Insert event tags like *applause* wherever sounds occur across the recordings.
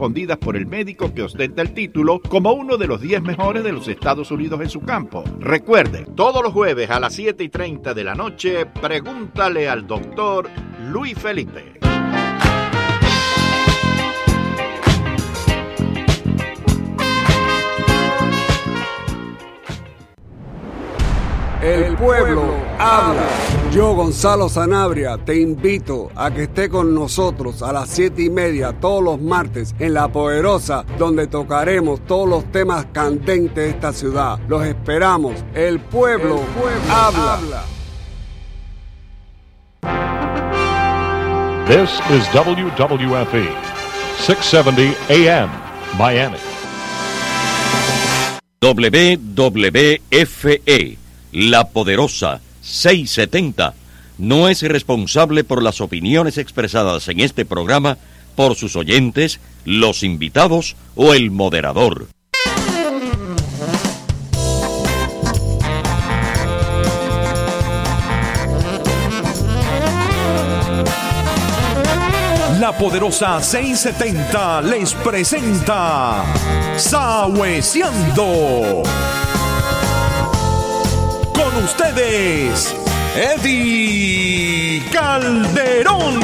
respondidas por el médico que ostenta el título como uno de los 10 mejores de los Estados Unidos en su campo. Recuerde, todos los jueves a las 7 y 30 de la noche, pregúntale al doctor Luis Felipe. El pueblo habla. Yo, Gonzalo Sanabria, te invito a que esté con nosotros a las siete y media todos los martes en La Poderosa, donde tocaremos todos los temas candentes de esta ciudad. Los esperamos. El pueblo, habla. This is WWFE, 670 AM, Miami. WWFE la Poderosa 670 no es responsable por las opiniones expresadas en este programa por sus oyentes, los invitados o el moderador. La poderosa 670 les presenta Sahueciando ustedes, Eddie Calderón.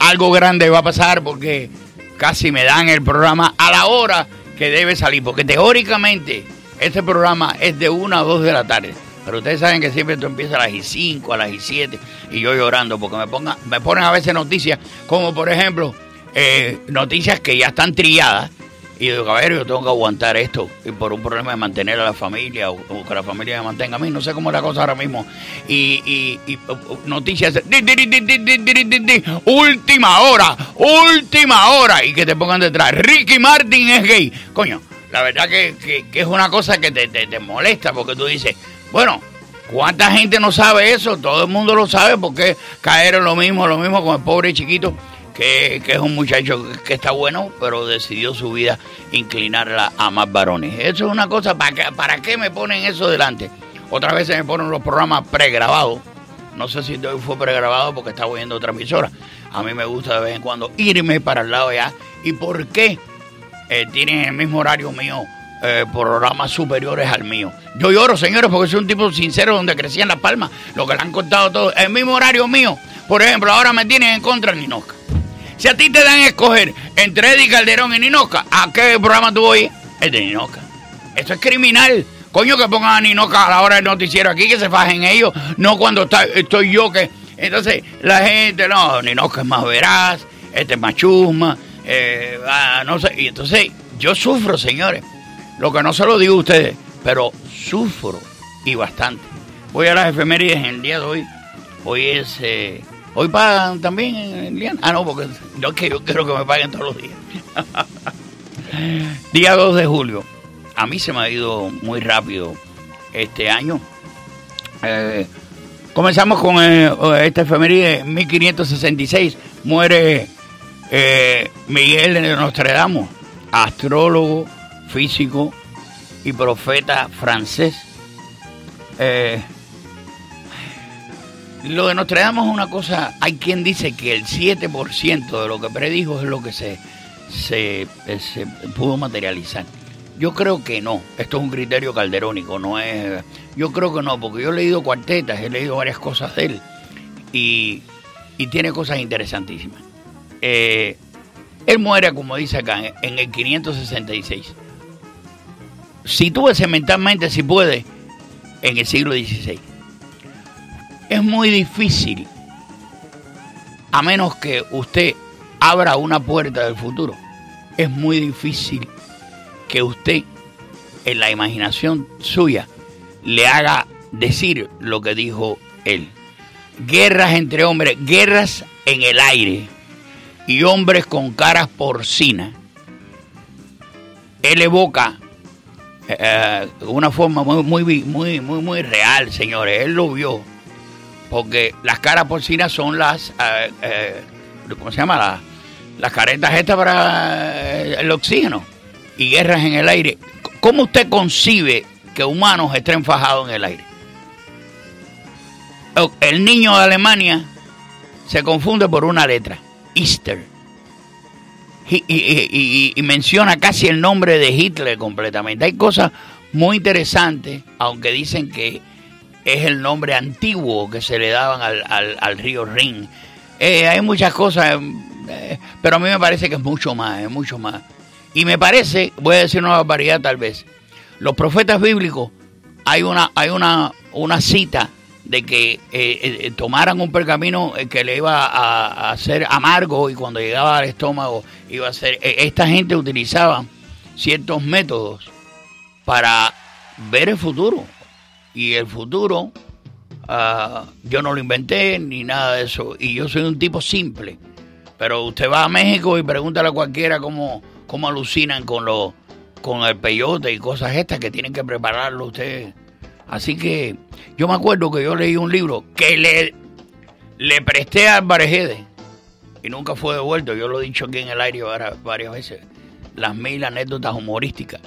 Algo grande va a pasar porque casi me dan el programa a la hora que debe salir. Porque teóricamente este programa es de 1 a 2 de la tarde. Pero ustedes saben que siempre esto empieza a las 5, a las 7 y yo llorando porque me, pongan, me ponen a veces noticias como por ejemplo eh, noticias que ya están trilladas y digo, ver, yo tengo que aguantar esto y por un problema de mantener a la familia o, que la familia me mantenga a mí, no sé cómo es la cosa ahora mismo. Y, y, noticias, última hora, última hora, y que te pongan detrás, Ricky Martin es gay. Coño, la verdad que, es una cosa que te, te, te molesta porque tú dices, bueno, ¿cuánta gente no sabe eso? Todo el mundo lo sabe porque caer en lo mismo, lo mismo con el pobre chiquito que, es un muchacho que está bueno, pero decidió su vida inclinarla a más varones. Eso es una cosa, ¿para, ¿para qué me ponen eso delante? Otras veces me ponen los programas pregrabados. No sé si hoy fue pregrabado porque estaba oyendo otra. A mí me gusta de vez en cuando irme para el lado allá. ¿Y por qué eh, tienen el mismo horario mío eh, programas superiores al mío? Yo lloro, señores, porque soy un tipo sincero donde crecí en La Palmas. Lo que le han contado todo. El mismo horario mío. Por ejemplo, ahora me tienen en contra Ninoca. Si a ti te dan a escoger entre Eddie Calderón y Ninoca, ¿a qué programa tú voy? El de Ninoca. Esto es criminal. Coño, que pongan a Ninoca a la hora del noticiero aquí, que se fajen ellos, no cuando estoy yo que... Entonces, la gente, no, Ninoca es más veraz, este es más chusma, eh, no sé. Y entonces, yo sufro, señores. Lo que no se lo digo a ustedes, pero sufro y bastante. Voy a las efemérides en el día de hoy. Hoy es... Eh, ¿Hoy pagan también, Liana? Ah, no, porque yo quiero, que me paguen todos los días. *laughs* Día 2 de julio. A mí se me ha ido muy rápido este año. Eh, comenzamos con eh, esta efeméride. En 1566 muere eh, Miguel de Nostradamus, astrólogo, físico y profeta francés. Eh, lo de Notre Dame es una cosa, hay quien dice que el 7% de lo que predijo es lo que se, se, se, pudo materializar. Yo creo que no, esto es un criterio calderónico, no es... Yo creo que no, porque yo he leído cuartetas, he leído varias cosas de él y, y tiene cosas interesantísimas. Eh, él muere, como dice acá, en el 566. Sitúese mentalmente, si puede, en el siglo XVI es muy difícil, a menos que usted abra una puerta del futuro, es muy difícil que usted, en la imaginación suya, le haga decir lo que dijo él. Guerras entre hombres, guerras en el aire y hombres con caras porcinas. Él evoca eh, una forma muy, muy, muy, muy, muy real, señores. Él lo vio. Porque las caras porcinas son las, eh, eh, ¿cómo se llama? Las, las caretas estas para el oxígeno y guerras en el aire. ¿Cómo usted concibe que humanos estén fajados en el aire? El niño de Alemania se confunde por una letra, Easter. Y, menciona casi el nombre de Hitler completamente. Hay cosas muy interesantes, aunque dicen que es el nombre antiguo que se le daban al, río Rin. Eh, hay muchas cosas, eh, pero a mí me parece que es mucho más, es mucho más. Y me parece, voy a decir una barbaridad tal vez, los profetas bíblicos, hay una, hay una, una cita de que eh, tomaran un pergamino que le iba a, hacer amargo y cuando llegaba al estómago iba a ser... esta gente utilizaba ciertos métodos para ver el futuro. Y el futuro ah, yo no lo inventé ni nada de eso. Y yo soy un tipo simple. Pero usted va a México y pregúntale a cualquiera cómo, cómo alucinan con, lo, con el peyote y cosas estas que tienen que prepararlo ustedes Así que yo me acuerdo que yo leí un libro que le, le presté a Álvarez y nunca fue devuelto. Yo lo he dicho aquí en el aire varias veces. Las mil anécdotas humorísticas.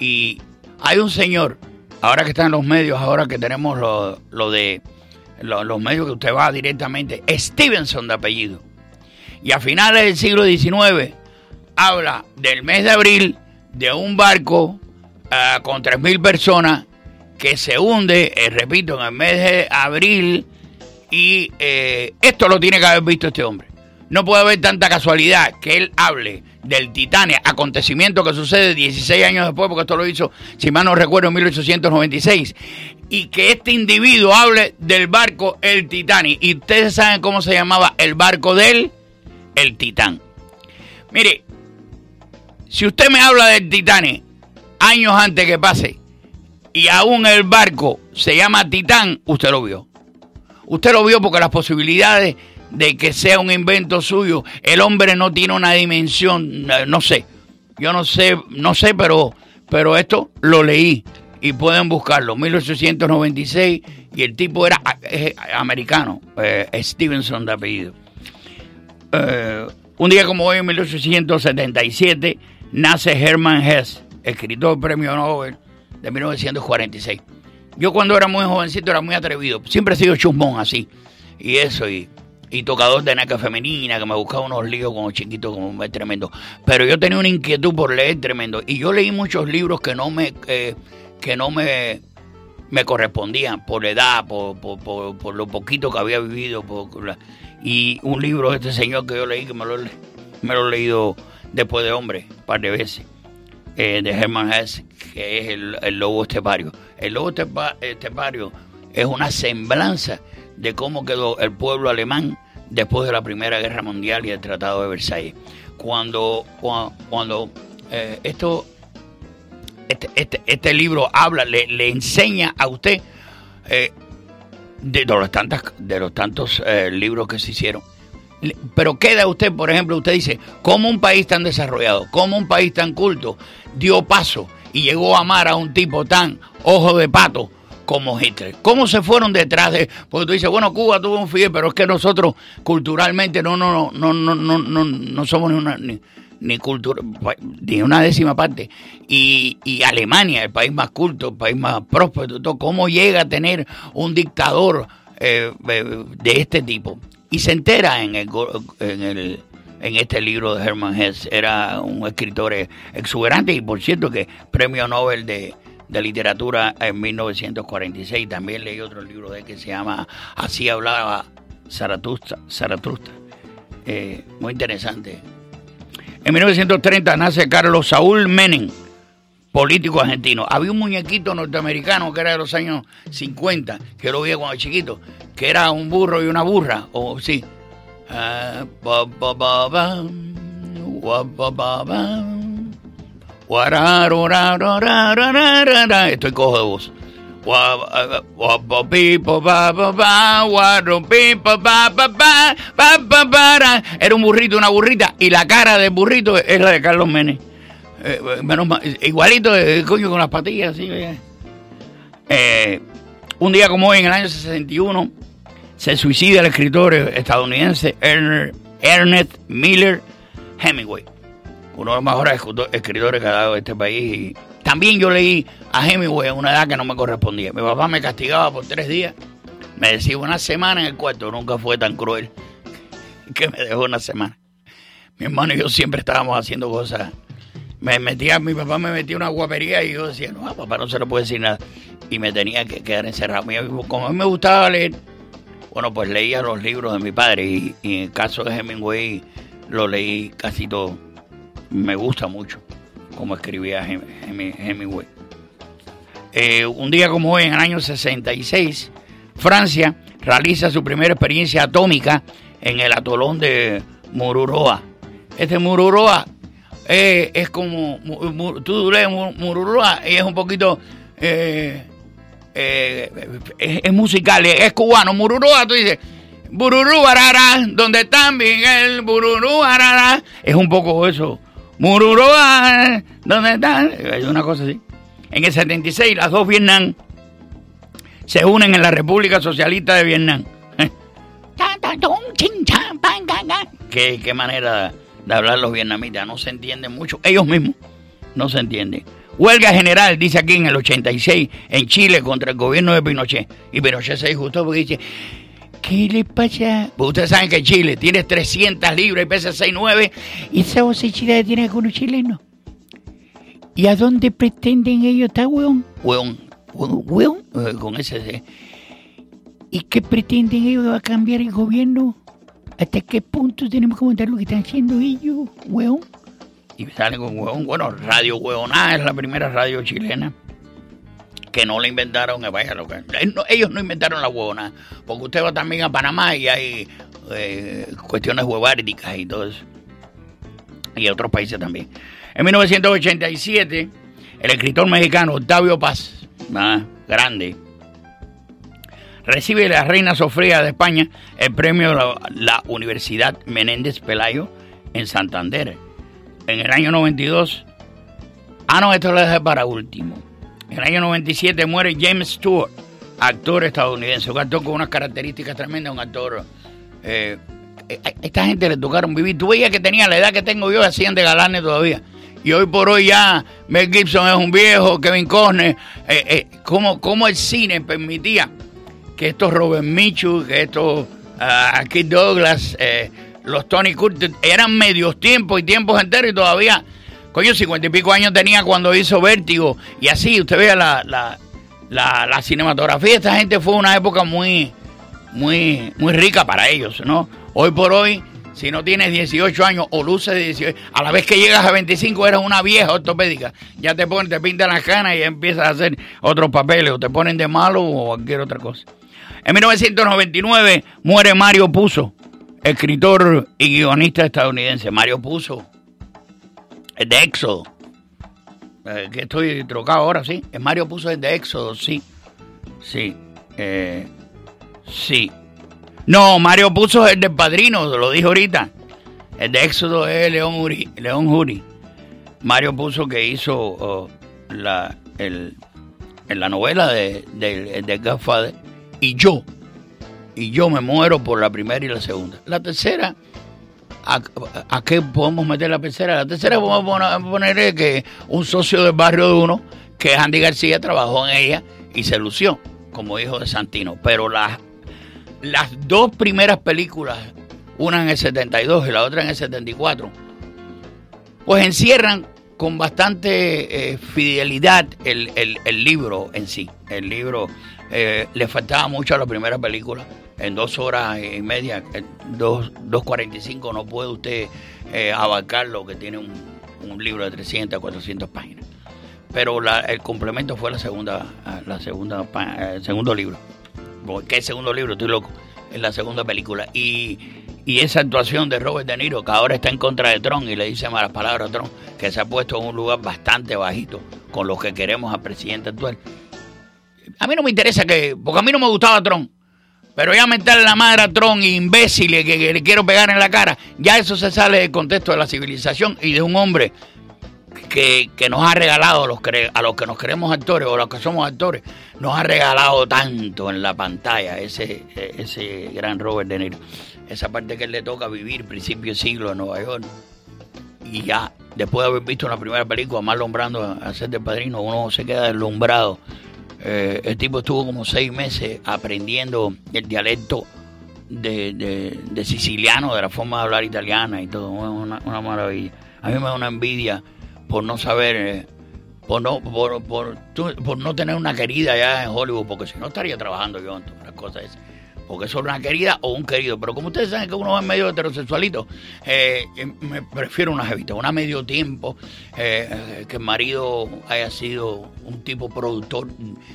Y hay un señor, ahora que está en los medios, ahora que tenemos lo, de los medios que usted va directamente, Stevenson de apellido. Y a finales del siglo XIX habla del mes de abril de un barco uh, con 3.000 personas que se hunde, eh, repito, en el mes de abril y eh, esto lo tiene que haber visto este hombre. No puede haber tanta casualidad que él hable del Titanic, acontecimiento que sucede 16 años después, porque esto lo hizo, si mal no recuerdo, en 1896, y que este individuo hable del barco El Titanic. Y ustedes saben cómo se llamaba el barco del El Titán. Mire, si usted me habla del Titanic años antes que pase, y aún el barco se llama Titán, usted lo vio. Usted lo vio porque las posibilidades de que sea un invento suyo, el hombre no tiene una dimensión, no sé. Yo no sé, no sé, pero, pero esto lo leí y pueden buscarlo. 1896 y el tipo era americano, eh, Stevenson de apellido. Eh, un día como hoy, en 1877, nace Hermann Hesse, escritor premio Nobel de 1946. Yo cuando era muy jovencito era muy atrevido, siempre he sido chusmón así, y eso, y, tocador de naca femenina, que me buscaba unos líos como chiquitos, como tremendo. Pero yo tenía una inquietud por leer tremendo, y yo leí muchos libros que no me, que no me, me correspondían por la edad, por, por, por, lo poquito que había vivido, y un libro de este señor que yo leí, que me lo, me lo he leído después de hombre, un par de veces eh, de Hermann Hesse, que es el, lobo estepario. El lobo estepario es una semblanza de cómo quedó el pueblo alemán después de la Primera Guerra Mundial y el Tratado de Versalles. Cuando, cuando, eh, esto, este, este, este, libro habla, le, enseña a usted eh, de, los de los tantos libros que se hicieron pero queda usted, por ejemplo, usted dice, ¿cómo un país tan desarrollado, cómo un país tan culto dio paso y llegó a amar a un tipo tan ojo de pato como Hitler? ¿Cómo se fueron detrás de...? Porque tú dices, bueno, Cuba tuvo un Fidel, pero es que nosotros culturalmente no, no, no, no, no, no, no somos ni una... Ni, cultura, ni una décima parte. Y, y, Alemania, el país más culto, el país más próspero, ¿cómo llega a tener un dictador eh, eh, de este tipo? y se entera en, el, en, el, en este libro de Hermann Hesse. Era un escritor exuberante y por cierto que premio Nobel de, literatura en 1946. También leí otro libro de él que se llama Así hablaba Zaratustra. Zaratustra. Eh, muy interesante. En 1930 nace Carlos Saúl Menem, político argentino. Había un muñequito norteamericano que era de los años 50, que lo vi cuando chiquito, que era un burro y una burra, o sí. Estoy cojo de voz. Era un burrito, una burrita, y la cara del burrito es la de Carlos Menem. eh, menos mal, igualito, eh, coño, con las patillas, eh. Un día como hoy, en el año 61, se suicida el escritor estadounidense Ernest Miller Hemingway, uno de los mejores escrito- escritores que ha dado este país. Y también yo leí a Hemingway a una edad que no me correspondía. Mi papá me castigaba por tres días, me decía una semana en el cuarto, nunca fue tan cruel *laughs* que me dejó una semana. Mi hermano y yo siempre estábamos haciendo cosas. Me metía, mi papá me metía una guapería y yo decía, no, papá no se le puede decir nada. Y me tenía que quedar encerrado. Como a mí me gustaba leer, bueno, pues leía los libros de mi padre y, y en el caso de Hemingway lo leí casi todo. Me gusta mucho cómo escribía Hem- Hem- Hemingway. Eh, un día como hoy, en el año 66, Francia realiza su primera experiencia atómica en el atolón de Mururoa. Este Mururoa eh, es como, tú lees Mu- Mururoa y es un poquito, eh, eh, es, musical, es, cubano. Mururoa, tú dices, Bururú, arara, ¿dónde está Miguel? Bururú, arara. Es un poco eso. Mururoa, ¿dónde está? Es una cosa así. En el 76, las dos Vietnam se unen en la República Socialista de Vietnam. ¿Qué, qué manera de hablar los vietnamitas, no se entienden mucho, ellos mismos no se entienden. Huelga general, dice aquí en el 86, en Chile contra el gobierno de Pinochet. Y Pinochet se disgustó porque dice, ¿qué le pasa? Pues ustedes saben que Chile tiene 300 libras y pesa 6'9". ¿Y esa voz chilena tiene con los chilenos? ¿Y a dónde pretenden ellos estar, weón? Weón, weón, weón, eh, con ese... ¿Y qué pretenden ellos a cambiar el gobierno? ¿Hasta qué punto tenemos que montar lo que están haciendo ellos, weón? Y salen con huevón. Bueno, Radio Huevoná es la primera radio chilena que no la inventaron. eh, Vaya, lo que, eh, ellos no inventaron la huevona. Porque usted va también a Panamá y hay eh, cuestiones huevárdicas y todo eso. Y otros países también. En 1987, el escritor mexicano Octavio Paz, ah, grande, recibe la Reina Sofía de España el premio la, la Universidad Menéndez Pelayo en Santander. En el año 92, ah no, esto lo dejé para último. En el año 97 muere James Stewart, actor estadounidense, un actor con unas características tremendas, un actor... eh, eh, esta gente le tocaron vivir. Tú veías que tenía la edad que tengo yo, hacían de galanes todavía. Y hoy por hoy ya Mel Gibson es un viejo, Kevin Costner, eh, eh, cómo, cómo el cine permitía que estos Robert Mitchell, que estos uh, Keith Douglas, eh, los Tony Curtis, eran medios tiempos y tiempos enteros y todavía, coño, cincuenta y pico años tenía cuando hizo Vértigo. Y así, usted vea la, la, la, cinematografía, esta gente fue una época muy, muy, muy rica para ellos, ¿no? Hoy por hoy, si no tienes 18 años o luces de 18, a la vez que llegas a 25 eres una vieja ortopédica. Ya te ponen, te pintan las canas y empiezas a hacer otros papeles, o te ponen de malo o cualquier otra cosa. En 1999 muere Mario Puzo, escritor y guionista estadounidense. Mario Puzo, el de Éxodo. Eh, que estoy trocado ahora, sí. Es Mario Puzo el de Éxodo, sí. Sí. Eh, sí. No, Mario Puzo es el del padrino, lo dijo ahorita. El de Éxodo es León Uri, León. Mario Puzo que hizo oh, la, el, en la novela de, de, de Godfather. Y yo, y yo me muero por la primera y la segunda. La tercera, ¿a, qué podemos meter la tercera? La tercera podemos poner, que un socio del barrio de uno, que es Andy García, trabajó en ella y se lució como hijo de Santino. Pero las, las dos primeras películas, una en el 72 y la otra en el 74, pues encierran con bastante eh, fidelidad el, el, el, libro en sí. El libro eh, le faltaba mucho a la primera película. En dos horas y media, dos, 2.45, no puede usted eh, abarcar lo que tiene un, libro de 300, 400 páginas. Pero el complemento fue la segunda, la segunda, el segundo libro. ¿Qué segundo libro? Estoy loco. Es la segunda película. Y, y esa actuación de Robert De Niro, que ahora está en contra de Trump y le dice malas palabras a Trump, que se ha puesto en un lugar bastante bajito con lo que queremos al presidente actual. A mí no me interesa que, porque a mí no me gustaba Trump, pero ya meterle la madre a Trump, imbécil, que, le quiero pegar en la cara, ya eso se sale del contexto de la civilización y de un hombre que, que nos ha regalado a los, que nos creemos actores o a los que somos actores, nos ha regalado tanto en la pantalla ese, ese gran Robert De Niro. Esa parte que él le toca vivir, principio de siglo en Nueva York. Y ya, después de haber visto una primera película, Marlon Brando hacer de padrino, uno se queda deslumbrado. Eh, el tipo estuvo como seis meses aprendiendo el dialecto de, de- siciliano, de la forma de hablar italiana y todo. Una, una maravilla. A mí me da una envidia por no saber, eh, por no, por, por, por no tener una querida allá en Hollywood, porque si no estaría trabajando yo en todas las cosas esas. Porque eso es una querida o un querido. Pero como ustedes saben que uno es medio heterosexualito, eh, eh, me prefiero una jevita, una medio tiempo, eh, que el marido haya sido un tipo productor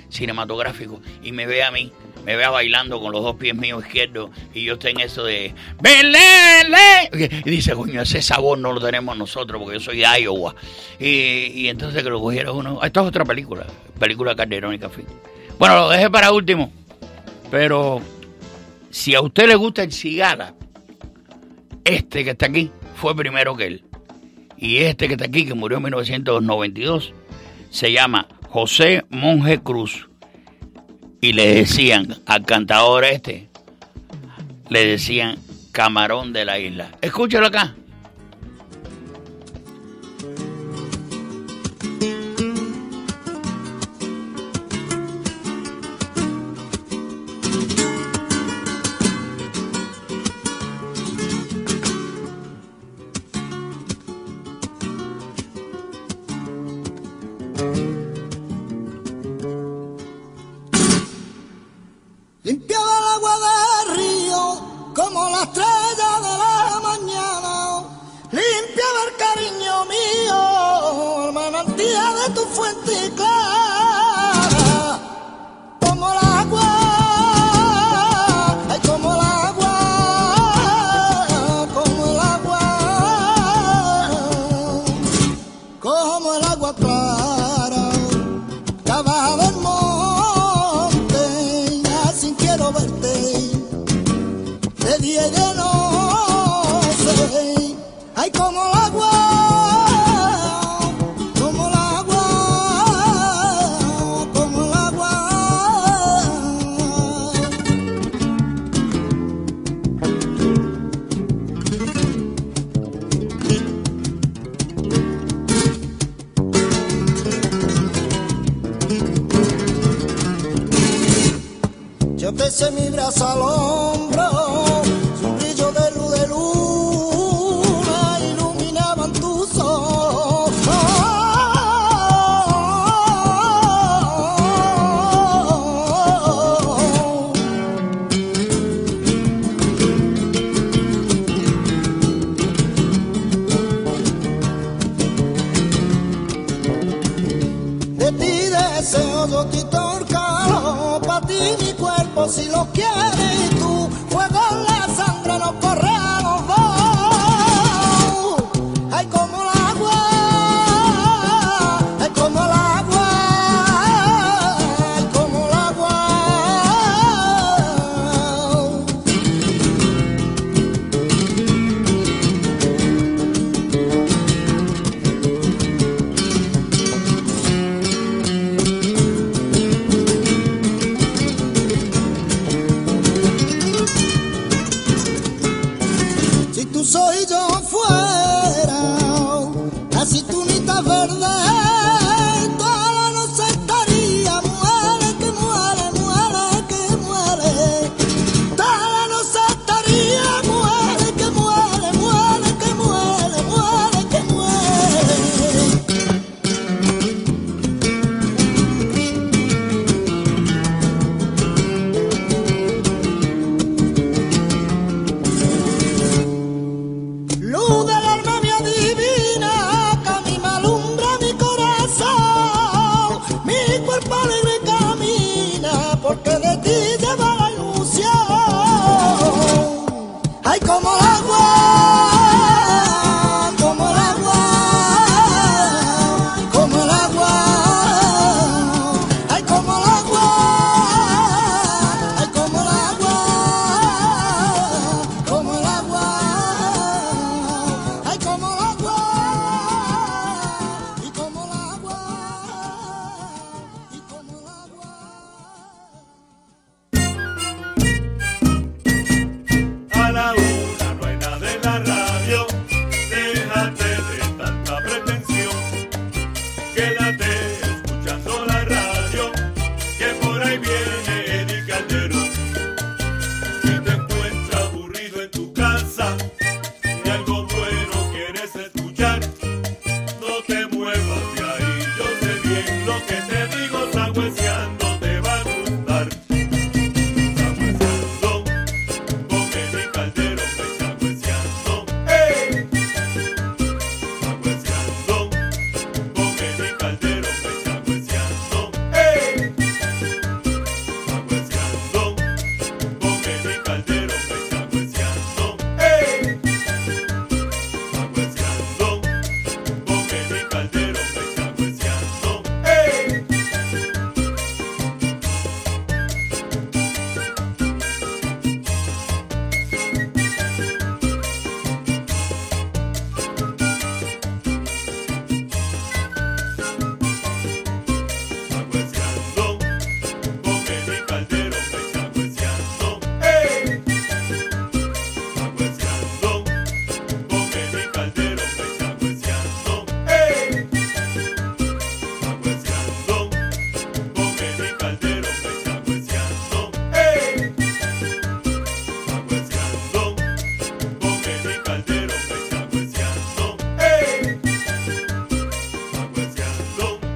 cinematográfico y me vea a mí, me vea bailando con los dos pies míos izquierdos y yo esté en eso de ¡Belele! Y dice, coño, ese sabor no lo tenemos nosotros porque yo soy de Iowa. Y, y entonces que lo cogiera uno. Esta es otra película, película Calderón y Café. Bueno, lo dejé para último, pero si a usted le gusta el cigala, este que está aquí fue primero que él. Y este que está aquí, que murió en 1992, se llama José Monje Cruz. Y le decían al cantador este, le decían camarón de la isla. Escúchalo acá. Estrella de la mañana. Limpiaba el cariño mío, el manantial de tu fuente clara. Eché mi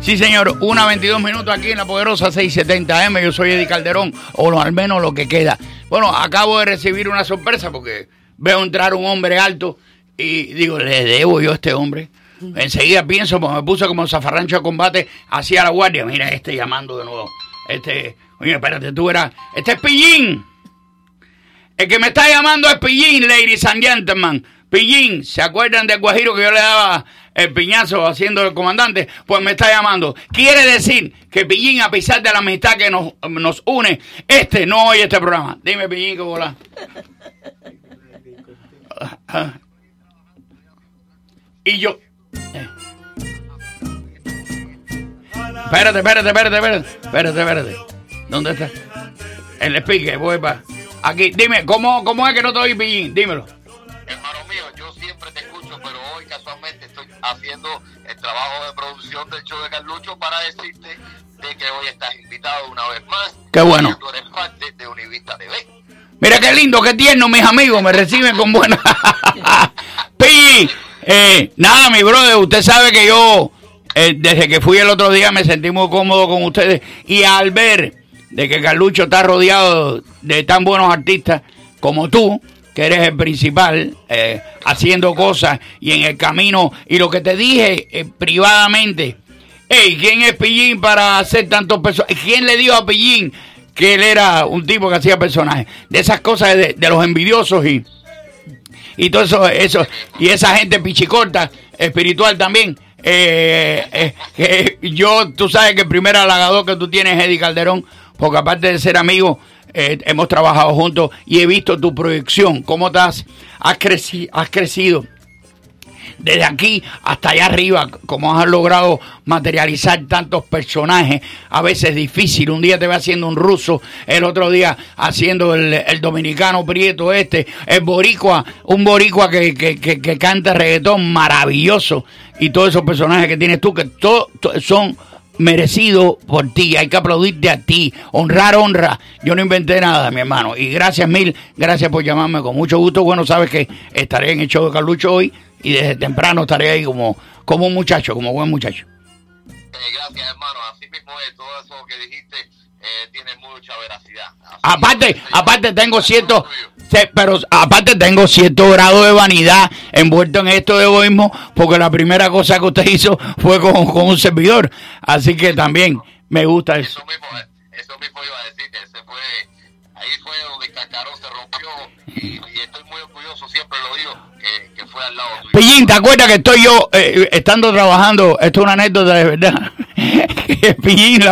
Sí, señor, una 22 minutos aquí en la poderosa 670M. Yo soy Eddie Calderón, o al menos lo que queda. Bueno, acabo de recibir una sorpresa porque veo entrar un hombre alto y digo, le debo yo a este hombre. Enseguida pienso, pues me puse como zafarrancho de combate hacia la guardia. Mira, este llamando de nuevo. Este, oye, espérate, tú eras. Este es Pillín. El que me está llamando es Pillín, ladies and gentlemen. Pillín, ¿se acuerdan del guajiro que yo le daba el piñazo haciendo el comandante? Pues me está llamando. Quiere decir que Pillín, a pesar de la amistad que nos, nos une, este no oye este programa. Dime, Pillín, ¿cómo la? Y yo... eh. Espérate, espérate, espérate, espérate. Espérate, espérate. ¿Dónde está? El speaker, voy para... Aquí, dime, ¿cómo, ¿cómo es que no te oí, Pillín? Dímelo. Haciendo el trabajo de producción del show de Carlucho para decirte de que hoy estás invitado una vez más. Qué bueno. Tú eres parte de Univista TV. Mira qué lindo, qué tierno, mis amigos, me reciben con buena. *laughs* Pi, eh, nada, mi brother, usted sabe que yo, eh, desde que fui el otro día, me sentí muy cómodo con ustedes. Y al ver de que Carlucho está rodeado de tan buenos artistas como tú, que eres el principal, eh, haciendo cosas y en el camino, y lo que te dije eh, privadamente, hey, ¿quién es Pillín para hacer tantos personajes? ¿Quién le dijo a Pillín que él era un tipo que hacía personajes? De esas cosas de, de los envidiosos y, y todo eso, eso, y esa gente pichicorta, espiritual también. Eh, eh, que yo, tú sabes que el primer halagador que tú tienes es Eddie Calderón, porque aparte de ser amigo, eh, hemos trabajado juntos y he visto tu proyección, cómo estás, has, creci- has crecido desde aquí hasta allá arriba, como has logrado materializar tantos personajes, a veces difícil. Un día te va haciendo un ruso, el otro día haciendo el, el dominicano prieto este, el boricua, un boricua que, que, que, que canta reggaetón maravilloso. Y todos esos personajes que tienes tú, que todos son merecidos por ti, hay que aplaudirte a ti, honrar, honra. Yo no inventé nada, mi hermano. Y gracias mil, gracias por llamarme con mucho gusto. Bueno, sabes que estaré en el show de Carlucho hoy y desde temprano estaré ahí como, como un muchacho, como buen muchacho. Eh, gracias, hermano. Así mismo es. Todo eso que dijiste eh, tiene mucha veracidad. Así Aparte, aparte tengo cierto, pero aparte tengo cierto grado de vanidad envuelto en esto de egoísmo, porque la primera cosa que usted hizo fue con, con un servidor. Así que también me gusta eso. Eso mismo, eso mismo iba a decirte. Ese fue, ahí fue donde el cascarón se rompió. Y, y estoy muy orgulloso, siempre lo digo, que, fue al lado. Pillín, ¿te acuerdas que estoy yo eh, estando trabajando? Esto es una anécdota de verdad. *laughs* Pillín,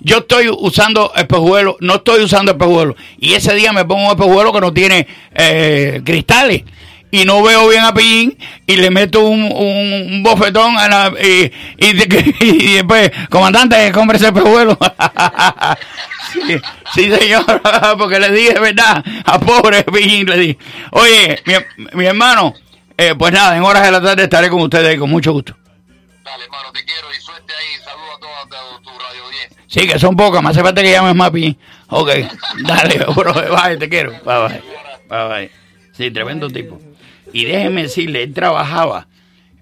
yo estoy usando espejuelos, no estoy usando espejuelos. Y ese día me pongo un espejuelo que no tiene eh, cristales. Y no veo bien a Pillín y le meto un, un, un bofetón a la, y, y, *laughs* y después, comandante, compre ese espejuelo. *laughs* Sí, sí, señor, *laughs* porque le dije, ¿verdad? A pobre Pillín le dije. Oye, mi, mi hermano, eh, pues nada, en horas de la tarde estaré con ustedes con mucho gusto. Dale, hermano, te quiero y suerte ahí. Saludos saludo a toda tu, radio audiencia. Sí, que son pocas, me hace falta que llames más bien. Ok, dale, bro, bye, te quiero. Bye, bye. Bye, bye. Sí, tremendo tipo. Y déjeme decirle, él trabajaba,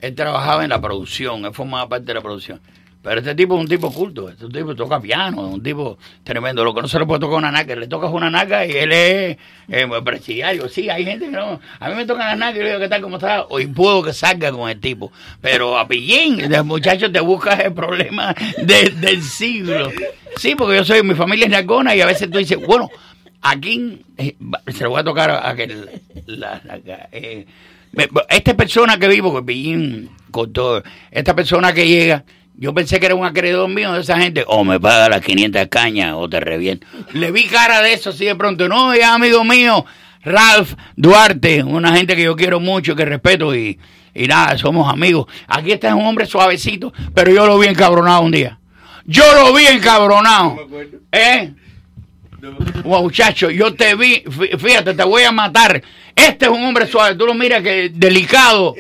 él trabajaba en la producción, él formaba parte de la producción. Pero este tipo es un tipo culto, este tipo toca piano, es un tipo tremendo. Lo que no se le puede tocar una naca, le tocas una naca y él es eh, presidiario. Sí, hay gente que no. A mí me tocan las nacas y le digo, ¿qué tal? ¿Cómo está? Hoy puedo que salga con el tipo. Pero a pillín, el muchacho te busca el problema de- del siglo. Sí, porque yo soy, mi familia es nalgona y a veces tú dices, bueno, aquí eh, se lo voy a tocar a aquel. La, la- eh, esta persona que vivo, que Pillín contó, esta persona que llega, yo pensé que era un acreedor mío de esa gente, o me paga las 500 cañas o te reviento. Le vi cara de eso así de pronto, no, es amigo mío, Ralph Duarte, una gente que yo quiero mucho, que respeto y, y nada, somos amigos. Aquí está un hombre suavecito, pero yo lo vi encabronado un día. Yo lo vi encabronado. ¿Eh? Muchacho, yo te vi, fí- fíjate, te voy a matar. Este es un hombre suave, tú lo miras que delicado.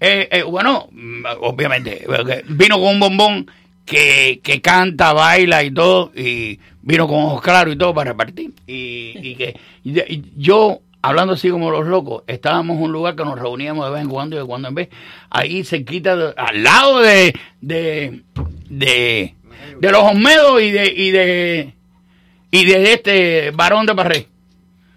Eh, eh, bueno, mm, obviamente, porque vino con un bombón que, que canta, baila y todo, y vino con ojos claros y todo para repartir. Y, y que y- yo, hablando así como los locos, estábamos en un lugar que nos reuníamos de vez en cuando y de cuando en vez, ahí cerquita, de- al lado de, de, de, de los Olmedos y de, y de, y de este varón de Parré.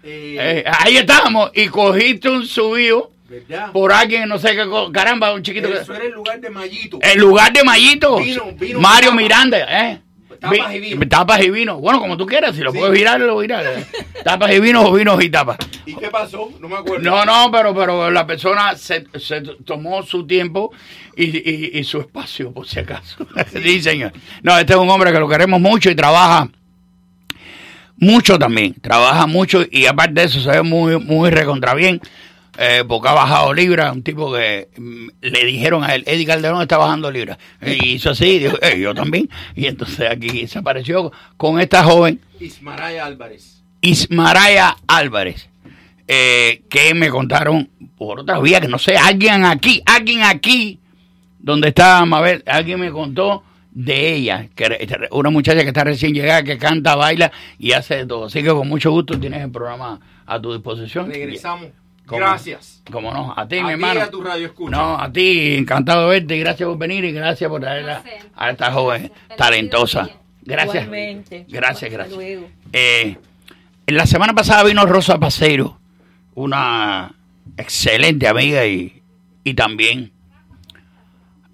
Eh, ahí estábamos y cogiste un subido ¿Verdad? por alguien, no sé qué, caramba, un chiquito. que- Eso era el lugar de Mayito. el lugar de Mayito. Vino, vino, Mario. Miranda, ¿eh? Tapas y vino. Tapas y vino. Bueno, como tú quieras, si lo Sí. puedes virar, lo viras. eh. *laughs* Tapas y vino o vinos y tapas. ¿Y qué pasó? No me acuerdo. No, no, pero, pero la persona se, se tomó su tiempo y, y- y su espacio, por si acaso. *laughs* Sí, señor. No, este es un hombre que lo queremos mucho y trabaja mucho también. Trabaja mucho y aparte de eso se ve muy, muy recontra bien. eh, porque ha bajado libras, un tipo que mm, le dijeron a él, Eddie Calderón está bajando libras. Y hizo así, y dijo, "Eh, yo también. Y entonces aquí se apareció con esta joven, Ismaraya Álvarez. Ismaraya Álvarez, eh, que me contaron por otra vía, que no sé, alguien aquí, alguien aquí, donde está Mabel, alguien me contó de ella, que era una muchacha que está recién llegada, que canta, baila y hace de todo. Así que con mucho gusto tienes el programa a tu disposición. Regresamos. ¿Cómo? Gracias. Como no, a ti, A mi hermano. a tu radio escucha. No, a ti, encantado de verte gracias por venir y gracias por traer a, a esta joven talentosa. Gracias. Igualmente. Gracias, gracias. Eh, la semana pasada vino Rosa Paseiro, una excelente amiga y, y también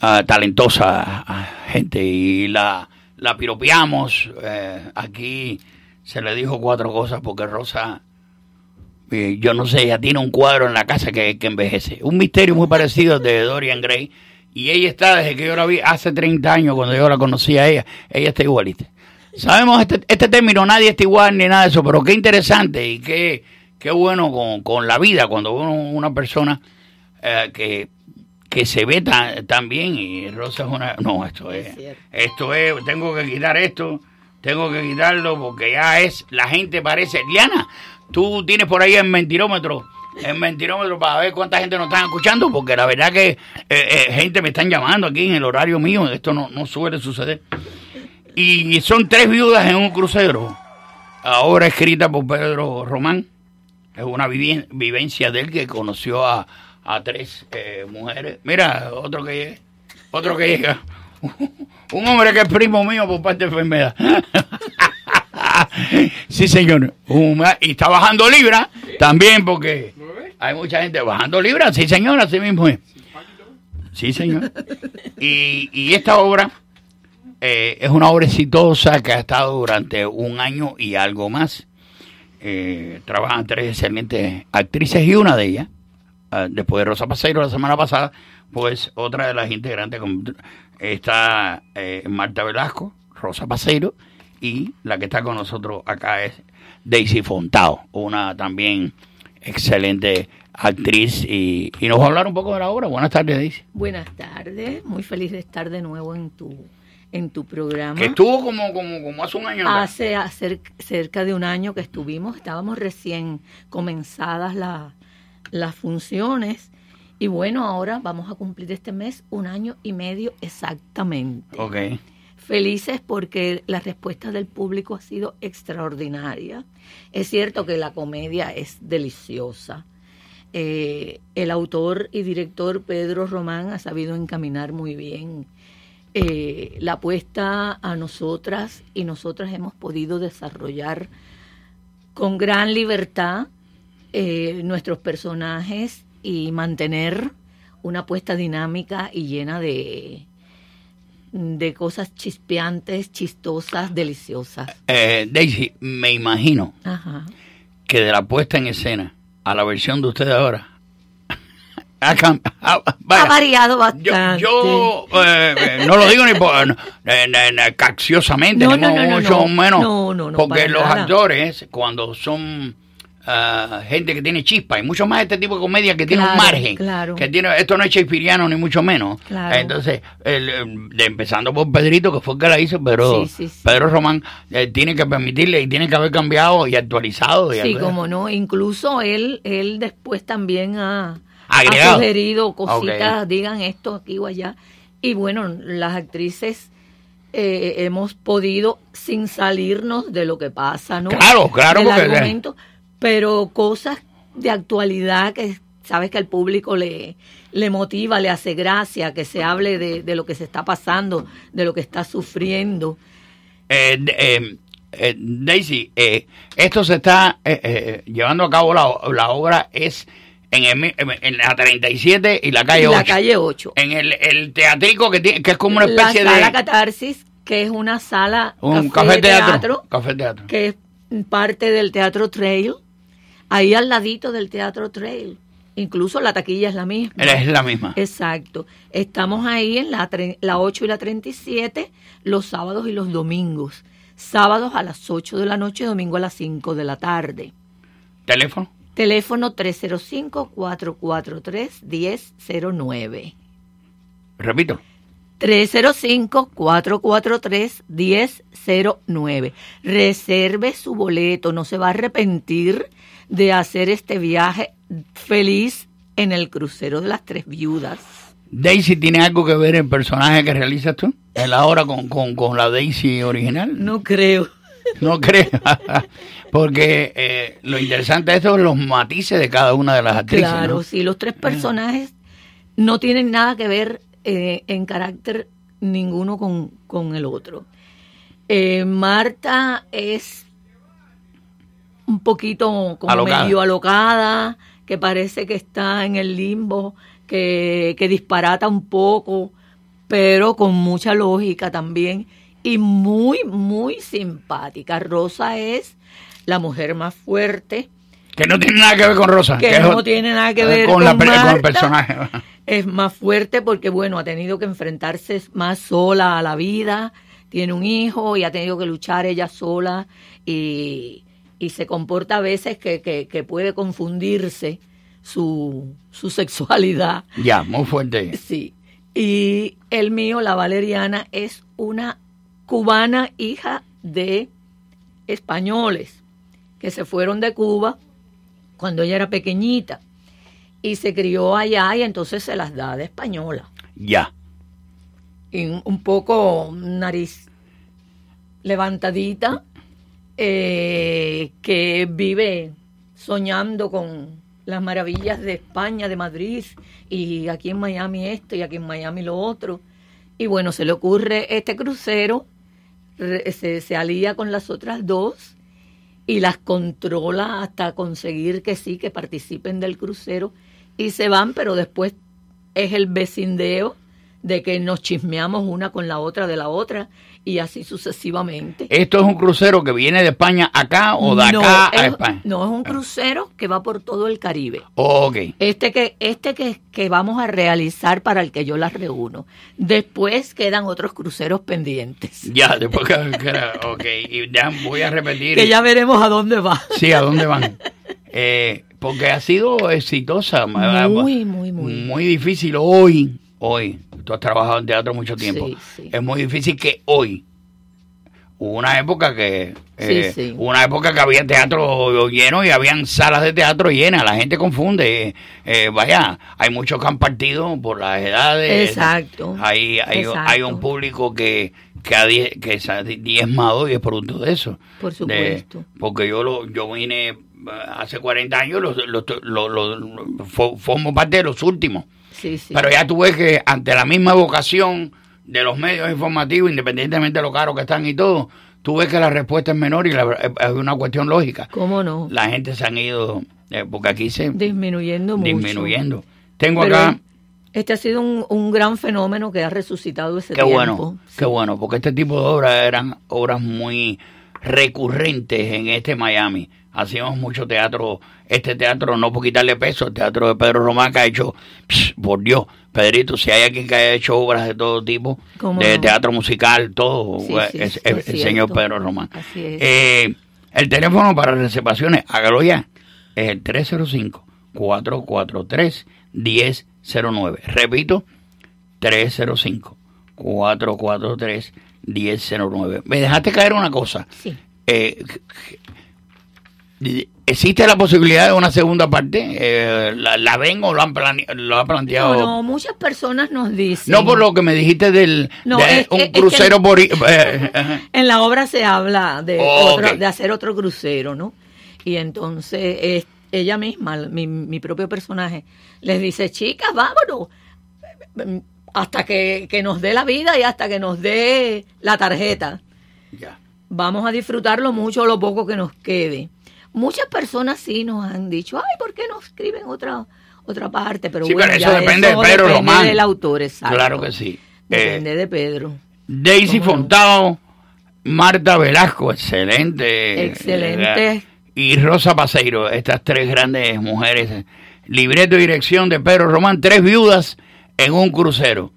ah, talentosa gente. Y la, la piropeamos. eh, aquí se le dijo cuatro cosas porque Rosa, eh, yo no sé, ella tiene un cuadro en la casa que, que envejece. Un misterio muy parecido de Dorian Gray. Y ella está, desde que yo la vi hace 30 años, cuando yo la conocí a ella, ella está igualita. Sabemos este, este término, nadie está igual ni nada de eso, pero qué interesante y qué, qué bueno con, con la vida cuando uno una persona eh, que, que se ve tan, tan bien y Rosa es una... No, esto es, esto es, tengo que quitar esto, tengo que quitarlo porque ya es, la gente parece... Liana, tú tienes por ahí el mentirómetro, el mentirómetro para ver cuánta gente nos están escuchando, porque la verdad que eh, eh, gente me están llamando aquí en el horario mío, esto no, no suele suceder. Y son tres viudas en un crucero. Ahora escrita por Pedro Román. Es una vivencia de él que conoció a, a tres eh, mujeres. Mira, otro que llega. Otro que llega. *laughs* Un hombre que es primo mío por parte de enfermedad. *laughs* sí, señor. Y está bajando libras también porque hay mucha gente bajando libras. Sí, señor, así mismo es. Sí, señor. Y, y esta obra eh, es una obra exitosa que ha estado durante un año y algo más. Eh, trabajan tres excelentes actrices y una de ellas, de Rosa Paseiro la semana pasada, pues otra de las integrantes está eh, Marta Velasco, Rosa Paseiro, y la que está con nosotros acá es Daisy Fontao, una también excelente actriz y, y nos va a hablar un poco de la obra. Buenas tardes, Daisy. Buenas tardes, muy feliz de estar de nuevo en tu en tu programa. Que estuvo como, como, como hace un año. Hace acer- cerca de un año que estuvimos, estábamos recién comenzadas la- las funciones y bueno, ahora vamos a cumplir este mes un año y medio exactamente. Ok. felices porque la respuesta del público ha sido extraordinaria. Es cierto que la comedia es deliciosa. Eh, el autor y director Pedro Román ha sabido encaminar muy bien eh, la apuesta a nosotras y nosotras hemos podido desarrollar con gran libertad eh, nuestros personajes y mantener una apuesta dinámica y llena de, de cosas chispeantes, chistosas, deliciosas. Eh, Daisy, me imagino Ajá. que de la puesta en escena a la versión de ustedes ahora *laughs* ha, vaya, variado bastante. yo, eh, eh, no lo digo ni por, no, eh, eh, eh, capciosamente, No, ni no, no, no, mucho no. menos. No, no, no, porque los nada. actores, cuando son ah, gente que tiene chispa, y mucho más este tipo de comedia que tiene un margen, claro. que tiene, esto no es shakespeariano ni mucho menos. Claro. Entonces, el, el- de- empezando por Pedrito, que fue el que la hizo, pero Sí, sí, sí. Pedro Román eh, tiene que permitirle y tiene que haber cambiado y actualizado. Y Sí, como no. Incluso él, él después también ha, sugerido cositas, digan esto aquí o allá. Y bueno, las actrices eh, hemos podido, sin salirnos de lo que pasa, ¿no? Claro, claro, Del porque- argumento, pero cosas de actualidad que sabes que al público le, le motiva, le hace gracia, que se hable de, de lo que se está pasando, de lo que está sufriendo. Eh, eh, eh, Daisy, eh, esto se está eh, eh, llevando a cabo, la, la obra es en, el en la 37 y la calle Y 8. la calle 8. En el, el teatrico que, tiene, que es como una la especie sala de... Catarsis, que es una sala un café, café teatro. teatro, Café teatro. que es parte del Teatro Trail, ahí al ladito del Teatro Trail. Incluso la taquilla es la misma. Es la misma. Exacto. Estamos ahí en la, la 8 y la 37 los sábados y los domingos. Sábados a las 8 de la noche, domingo a las 5 de la tarde. ¿Teléfono? Teléfono 305-443-1009. Repito. 305-443-1009. Reserve su boleto, no se va a arrepentir de hacer este viaje feliz en el crucero de las tres viudas. Daisy tiene algo que ver el personaje que realizas tú en la obra con, con, con la Daisy original. No creo. No creo. *laughs* Porque eh, lo interesante de esto es los matices de cada una de las actrices. Claro, ¿no? sí, los tres personajes no tienen nada que ver eh, en carácter ninguno con, con el otro. Eh, Marta es un poquito como Alocada. medio alocada, que parece que está en el limbo, que, que disparata un poco, pero con mucha lógica también y muy, muy simpática. Rosa es la mujer más fuerte, Que no tiene nada que ver con Rosa. que no tiene nada que ver con, con, la con el personaje. Es más fuerte porque, bueno, ha tenido que enfrentarse más sola a la vida, tiene un hijo y ha tenido que luchar ella sola y, y se comporta a veces que, que, que puede confundirse su, su sexualidad. Ya, muy fuerte. Sí. Y el mío, la Valeriana, es una cubana hija de españoles que se fueron de Cuba cuando ella era pequeñita y se crió allá y entonces se las da de española. Ya. Y un, un poco nariz levantadita, eh, que vive soñando con las maravillas de España, de Madrid, y aquí en Miami esto y aquí en Miami lo otro. Y bueno, se le ocurre este crucero, se, se alía con las otras dos y las controla hasta conseguir que sí, que participen del crucero y se van, pero después es el vecindeo de que nos chismeamos una con la otra de la otra y así sucesivamente. ¿Esto es un crucero que viene de España acá o de no, acá a es, España? no, es un crucero que va por todo el Caribe. Ok. Este que, este que, que vamos a realizar para el que yo las reúno. Después quedan otros cruceros pendientes. Ya, después ok, y ya voy a repetir. Que ya veremos a dónde va. Sí, ¿a dónde van? Eh, porque ha sido exitosa. Muy, muy, muy. Muy difícil hoy, hoy. Tú has trabajado en teatro mucho tiempo. Sí, sí. Es muy difícil que hoy. Hubo una época que eh, Sí, sí. hubo una época que había teatro lleno y habían salas de teatro llenas. La gente confunde. Eh, vaya, hay muchos que han partido por las edades. Exacto. Hay, hay, Exacto. hay un público que, que ha die- que se ha di- diezmado y es producto de eso. Por De- supuesto. porque yo lo yo vine eh, hace 40 años, lo, lo- lo- lo- lo- fo- formo parte de los últimos. Sí, sí. Pero ya tú ves que ante la misma vocación de los medios informativos, independientemente de lo caro que están y todo, tú ves que la respuesta es menor y la- es una cuestión lógica. ¿Cómo no? La gente se han ido, eh, porque aquí se Disminuyendo mucho. disminuyendo. Tengo Pero acá, Este ha sido un, un gran fenómeno que ha resucitado ese qué tiempo. bueno, qué bueno, porque este tipo de obras eran obras muy recurrentes en este Miami. Hacíamos mucho teatro, este teatro, no por quitarle peso, el teatro de Pedro Román que ha hecho, psh, por Dios, Pedrito, si hay alguien que haya hecho obras de todo tipo, ¿Cómo de no? teatro musical, todo, Sí, eh, sí, es, sí, es es el señor. Pedro Román. Así es. Eh, el teléfono para reservaciones, hágalo ya, es el 305-443-1009. Repito, 305-443-1009. Me dejaste caer una cosa. Sí. Eh, ¿Existe la posibilidad de una segunda parte? Eh, ¿la, la ven o lo han, lo ha planteado? No, no, muchas personas nos dicen. No por lo que me dijiste del No, de es- un es- es que- crucero por *laughs* eh. En la obra se habla de, otro- de hacer otro crucero, ¿no? Y entonces es- ella misma, mi, mi propio personaje, les dice, chicas, vámonos, hasta que, que nos dé la vida y hasta que nos dé la tarjeta. Ya. Vamos a disfrutarlo mucho o lo poco que nos quede. Muchas personas sí nos han dicho, ay, ¿por qué no escriben otra otra parte? Pero Sí, bueno, pero eso ya depende de Pedro depende Román. del autor, exacto. Claro que sí. Eh, Depende de Pedro. Daisy. Fontao, Marta Velasco, excelente. Excelente. Eh, Y Rosa Paseiro, estas tres grandes mujeres. Libreto y dirección de Pedro Román, tres viudas en un crucero.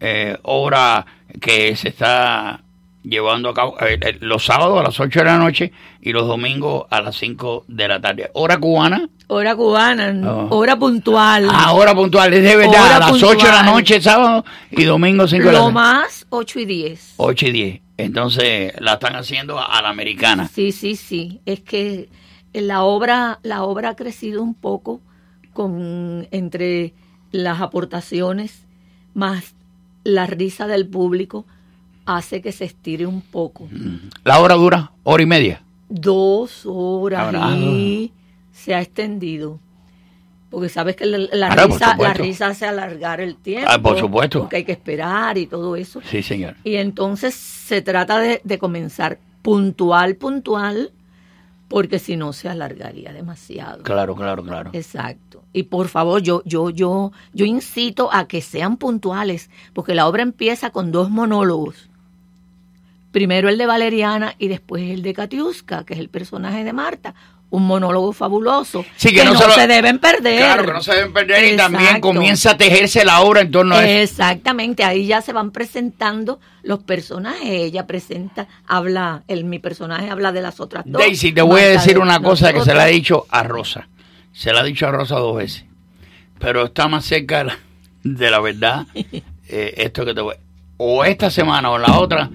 Eh, obra que se está llevando a cabo eh, eh, los sábados a las 8 de la noche y los domingos a las 5 de la tarde. Hora cubana. Hora cubana, Oh. hora puntual. Ah, hora puntual, es de verdad, Hora a las 8 de la puntual. noche sábado y domingo 5 de la Lo tarde. más 8 y 10. 8 y 10. Entonces la están haciendo a, a la americana. Sí, sí, sí. Es que la obra, la obra ha crecido un poco con entre las aportaciones más la risa del público hace que se estire un poco. La hora dura hora y media. Dos horas Ahora, y se ha extendido. Porque sabes que la, risa, la risa hace alargar el tiempo. Ah, por supuesto. Porque hay que esperar y todo eso. Sí, señor. Y entonces se trata de, de comenzar puntual, puntual, porque si no se alargaría demasiado. Claro, claro, claro. Exacto. Y por favor, yo, yo, yo, yo incito a que sean puntuales, porque la obra empieza con dos monólogos. Primero el de Valeriana y después el de Katiuska, que es el personaje de Marta. Un monólogo fabuloso Sí, que, no, se, deben perder. Claro, que no se deben perder y también comienza a tejerse la obra en torno a eso. Exactamente, ahí ya se van presentando los personajes. Ella presenta, habla, el, mi personaje habla de las otras dos. Daisy, te voy a decir de una cosa que se la he dicho a Rosa. Se la ha dicho a Rosa dos veces. Pero está más cerca de la, de la verdad. *laughs* eh, esto que te voy. O esta semana o la otra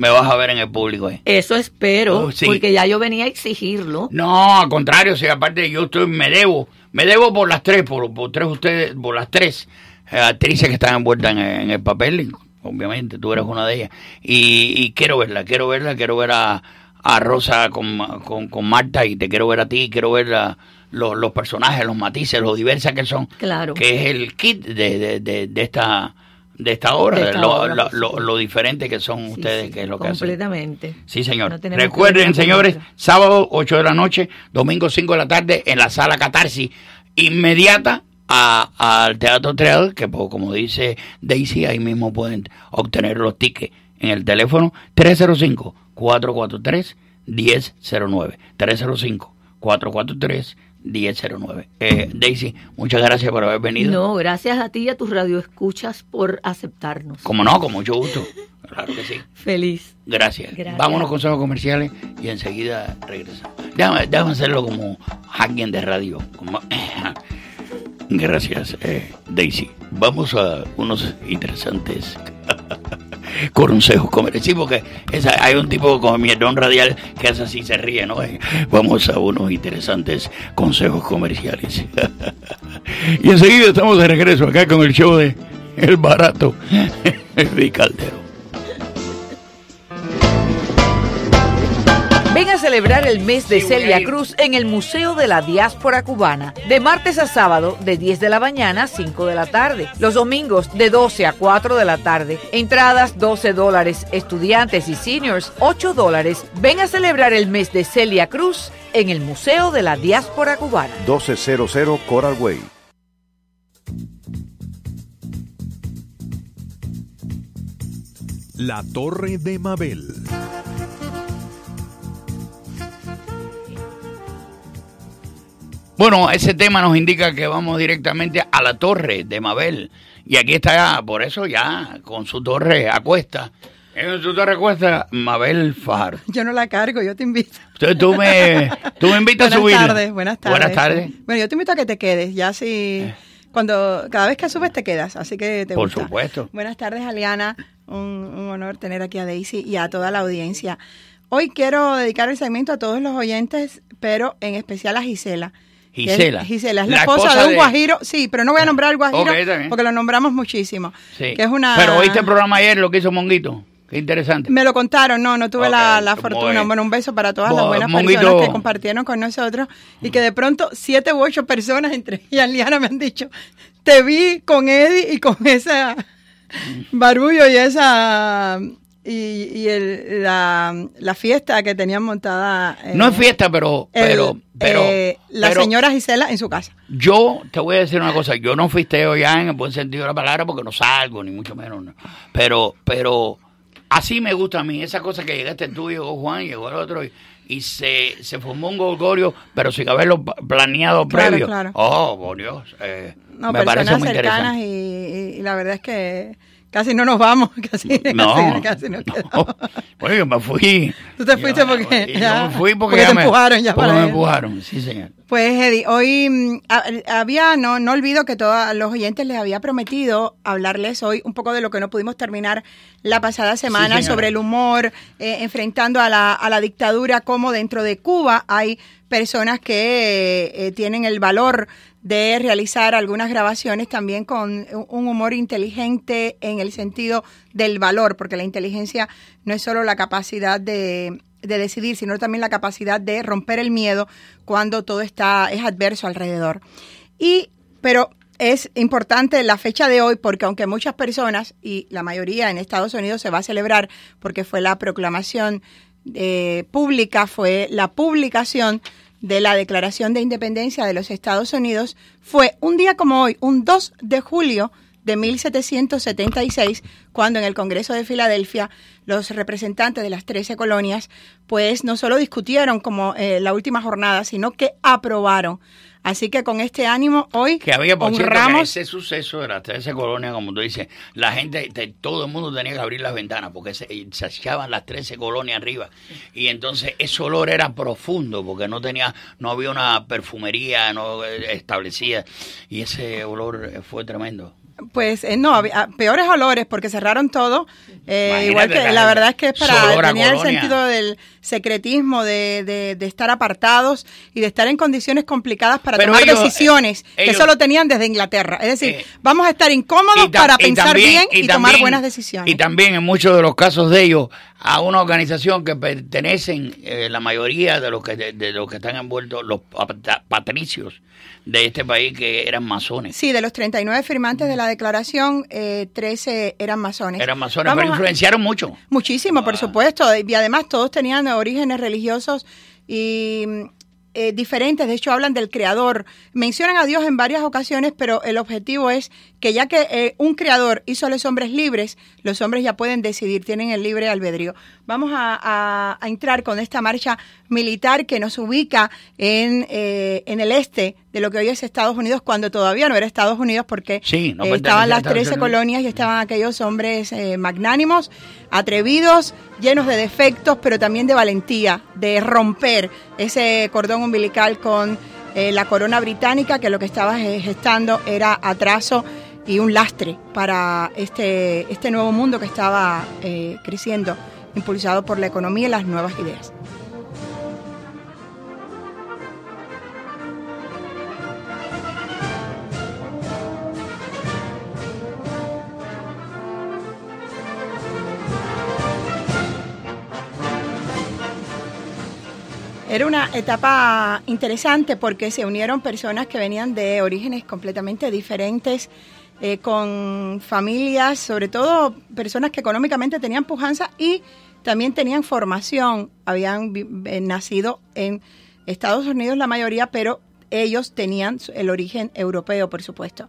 me vas a ver en el público. ahí. Eso espero, Oh, sí. porque ya yo venía a exigirlo. No, al contrario, si aparte yo estoy, me debo, me debo por las tres, por, por tres ustedes, por las tres eh, actrices que están envueltas en, en el papel, obviamente tú eres una de ellas, y, y quiero verla, quiero verla, quiero ver a, a Rosa con, con, con Marta y te quiero ver a ti, quiero ver a los, los personajes, los matices, lo diversas que son, Claro. que es el kit de, de, de, de esta de esta obra, De esta lo, obra, lo, lo- lo diferente que son Sí, ustedes, sí, que es lo que hacen. Completamente. Sí, señor. No Recuerden, señores, sábado 8 de la noche, domingo 5 de la tarde en la sala Catarsis, inmediata a- al Teatro Trial, que pues, como dice Daisy, ahí mismo pueden obtener los tickets en el teléfono 305-443-1009. 305-443-1009. Eh, Daisy, muchas gracias por haber venido. No, gracias a ti y a tus radioescuchas por aceptarnos. Como no, con mucho gusto. Claro que sí. Feliz. Gracias. Gracias. Vámonos con consejos comerciales y enseguida regresamos. Déjame, déjame hacerlo como alguien de radio. como- *laughs* Gracias, eh, Daisy. Vamos a unos interesantes *laughs* consejos comerciales. Porque esa- hay un tipo como mierdón radial que hace así, se ríe, ¿no? Eh, Vamos a unos interesantes consejos comerciales. *laughs* y enseguida estamos de regreso acá con el show de El Barato, *laughs* el Caldero. Ven a celebrar el mes de Celia Cruz en el Museo de la Diáspora Cubana, de martes a sábado de 10 de la mañana a 5 de la tarde, los domingos de 12 a 4 de la tarde. Entradas 12 dólares, estudiantes y seniors 8 dólares. Ven a celebrar el mes de Celia Cruz en el Museo de la Diáspora Cubana. 1200 Coral Way. La Torre de Mabel. Bueno, ese tema nos indica que vamos directamente a la torre de Mabel. Y aquí está, por eso ya, con su torre a cuesta. En su torre a cuesta, Mabel Fajardo. *laughs* Yo no la cargo, yo te invito. Entonces tú me, tú me invitas a subir. Buenas tardes, buenas tardes. Buenas tardes. Bueno, yo te invito a que te quedes, ya si... Cuando, cada vez que subes te quedas, así que te Por gusta. supuesto. Buenas tardes, Aliana. Un, un honor tener aquí a Daisy y a toda la audiencia. Hoy quiero dedicar el segmento a todos los oyentes, pero en especial a Gisela. Gisela. Gisela es la, La esposa, esposa de un guajiro. Sí, pero no voy a nombrar al guajiro porque lo nombramos muchísimo. Sí. Que es una... Pero oíste el programa ayer, lo que hizo Monguito. Qué interesante. Me lo contaron, no, no tuve la, la fortuna. Bueno, un beso para todas Bo- las buenas Monguito- personas que compartieron con nosotros y que de pronto siete u ocho personas, entre ellas Liana, me han dicho, te vi con Eddie y con esa barullo y esa... Y, y el- la, la fiesta que tenían montada. eh, No es fiesta, pero, el- pero, pero, eh, la pero señora Gisela en su casa. yo te voy a decir una cosa. Yo no fisteo ya en el buen sentido de la palabra porque no salgo, ni mucho menos. no. Pero, pero así me gusta a mí. Esa cosa que llegaste tú, llegó Juan, llegó el otro y, y se, se formó un gorgorio, pero sin haberlo planeado Claro, previo. claro. Oh, por Dios. eh, No, me parece muy cercanas interesante. y, y- y la verdad es que casi no nos vamos, *laughs* casi, No. casi, casi nos yo me fui. Tú te fuiste porque, Yo ya- me fui porque, porque ya te me- empujaron ya para me empujaron, sí, señor. Pues Eddie, hoy mm, ha- había, no, no olvido que todos los oyentes les había prometido hablarles hoy un poco de lo que no pudimos terminar la pasada semana sobre el humor, eh, enfrentando a la, a la dictadura, como dentro de Cuba hay personas que eh, tienen el valor de realizar algunas grabaciones también con un humor inteligente en el sentido del valor, porque la inteligencia no es solo la capacidad de, de decidir, sino también la capacidad de romper el miedo cuando todo está es adverso alrededor. Y pero es importante la fecha de hoy porque aunque muchas personas y la mayoría en Estados Unidos se va a celebrar porque fue la proclamación eh, pública, fue la publicación de la Declaración de Independencia de los Estados Unidos, fue un día como hoy, un 2 de julio de 1776, cuando en el Congreso de Filadelfia los representantes de las 13 colonias, pues no solo discutieron como eh, la última jornada, sino que aprobaron. Así que con este ánimo hoy Que había, por cierto, que honramos ese suceso de las 13 colonias, como tú dices, la gente, te- todo el mundo tenía que abrir las ventanas porque se, se echaban las 13 colonias arriba. Y entonces ese olor era profundo porque no tenía, no había una perfumería no eh, establecida. Y ese olor fue tremendo. Pues eh, no, había- peores olores porque cerraron todo. Eh, igual que la- verdad es que es para tenía el sentido del secretismo, de, de- de estar apartados y de estar en condiciones complicadas para Pero tomar ellos, decisiones eh, que ellos- eso lo tenían desde Inglaterra. Es decir, Eh, vamos a estar incómodos para pensar también- bien y, tomar también- buenas decisiones. Y también en muchos de los casos de ellos a una organización que pertenecen eh, la mayoría de los que de, de los que están envueltos los pat- patricios de este país que eran masones. Sí, de los 39 firmantes de la declaración, eh, 13 eran masones. Eran masones, Vamos pero a- influenciaron mucho. Muchísimo, por supuesto. Y además todos tenían orígenes religiosos y mm, eh, diferentes. De hecho, hablan del creador. Mencionan a Dios en varias ocasiones, pero el objetivo es que ya que eh, un creador hizo a los hombres libres, los hombres ya pueden decidir, tienen el libre albedrío. Vamos a, a- a entrar con esta marcha militar que nos ubica en, eh, en el este de lo que hoy es Estados Unidos, cuando todavía no era Estados Unidos, porque Sí, no eh, pertenecía estaban las Estados 13 Unidos. colonias y estaban aquellos hombres eh, magnánimos, atrevidos, llenos de defectos, pero también de valentía, de romper ese cordón umbilical con eh, la corona británica, que lo que estaba ge- gestando era atraso y un lastre para este, este nuevo mundo que estaba creciendo, impulsado por la economía y las nuevas ideas. Era una etapa interesante porque se unieron personas que venían de orígenes completamente diferentes, eh, con familias, sobre todo personas que económicamente tenían pujanza y también tenían formación, habían eh, nacido en Estados Unidos la mayoría, pero ellos tenían el origen europeo, por supuesto.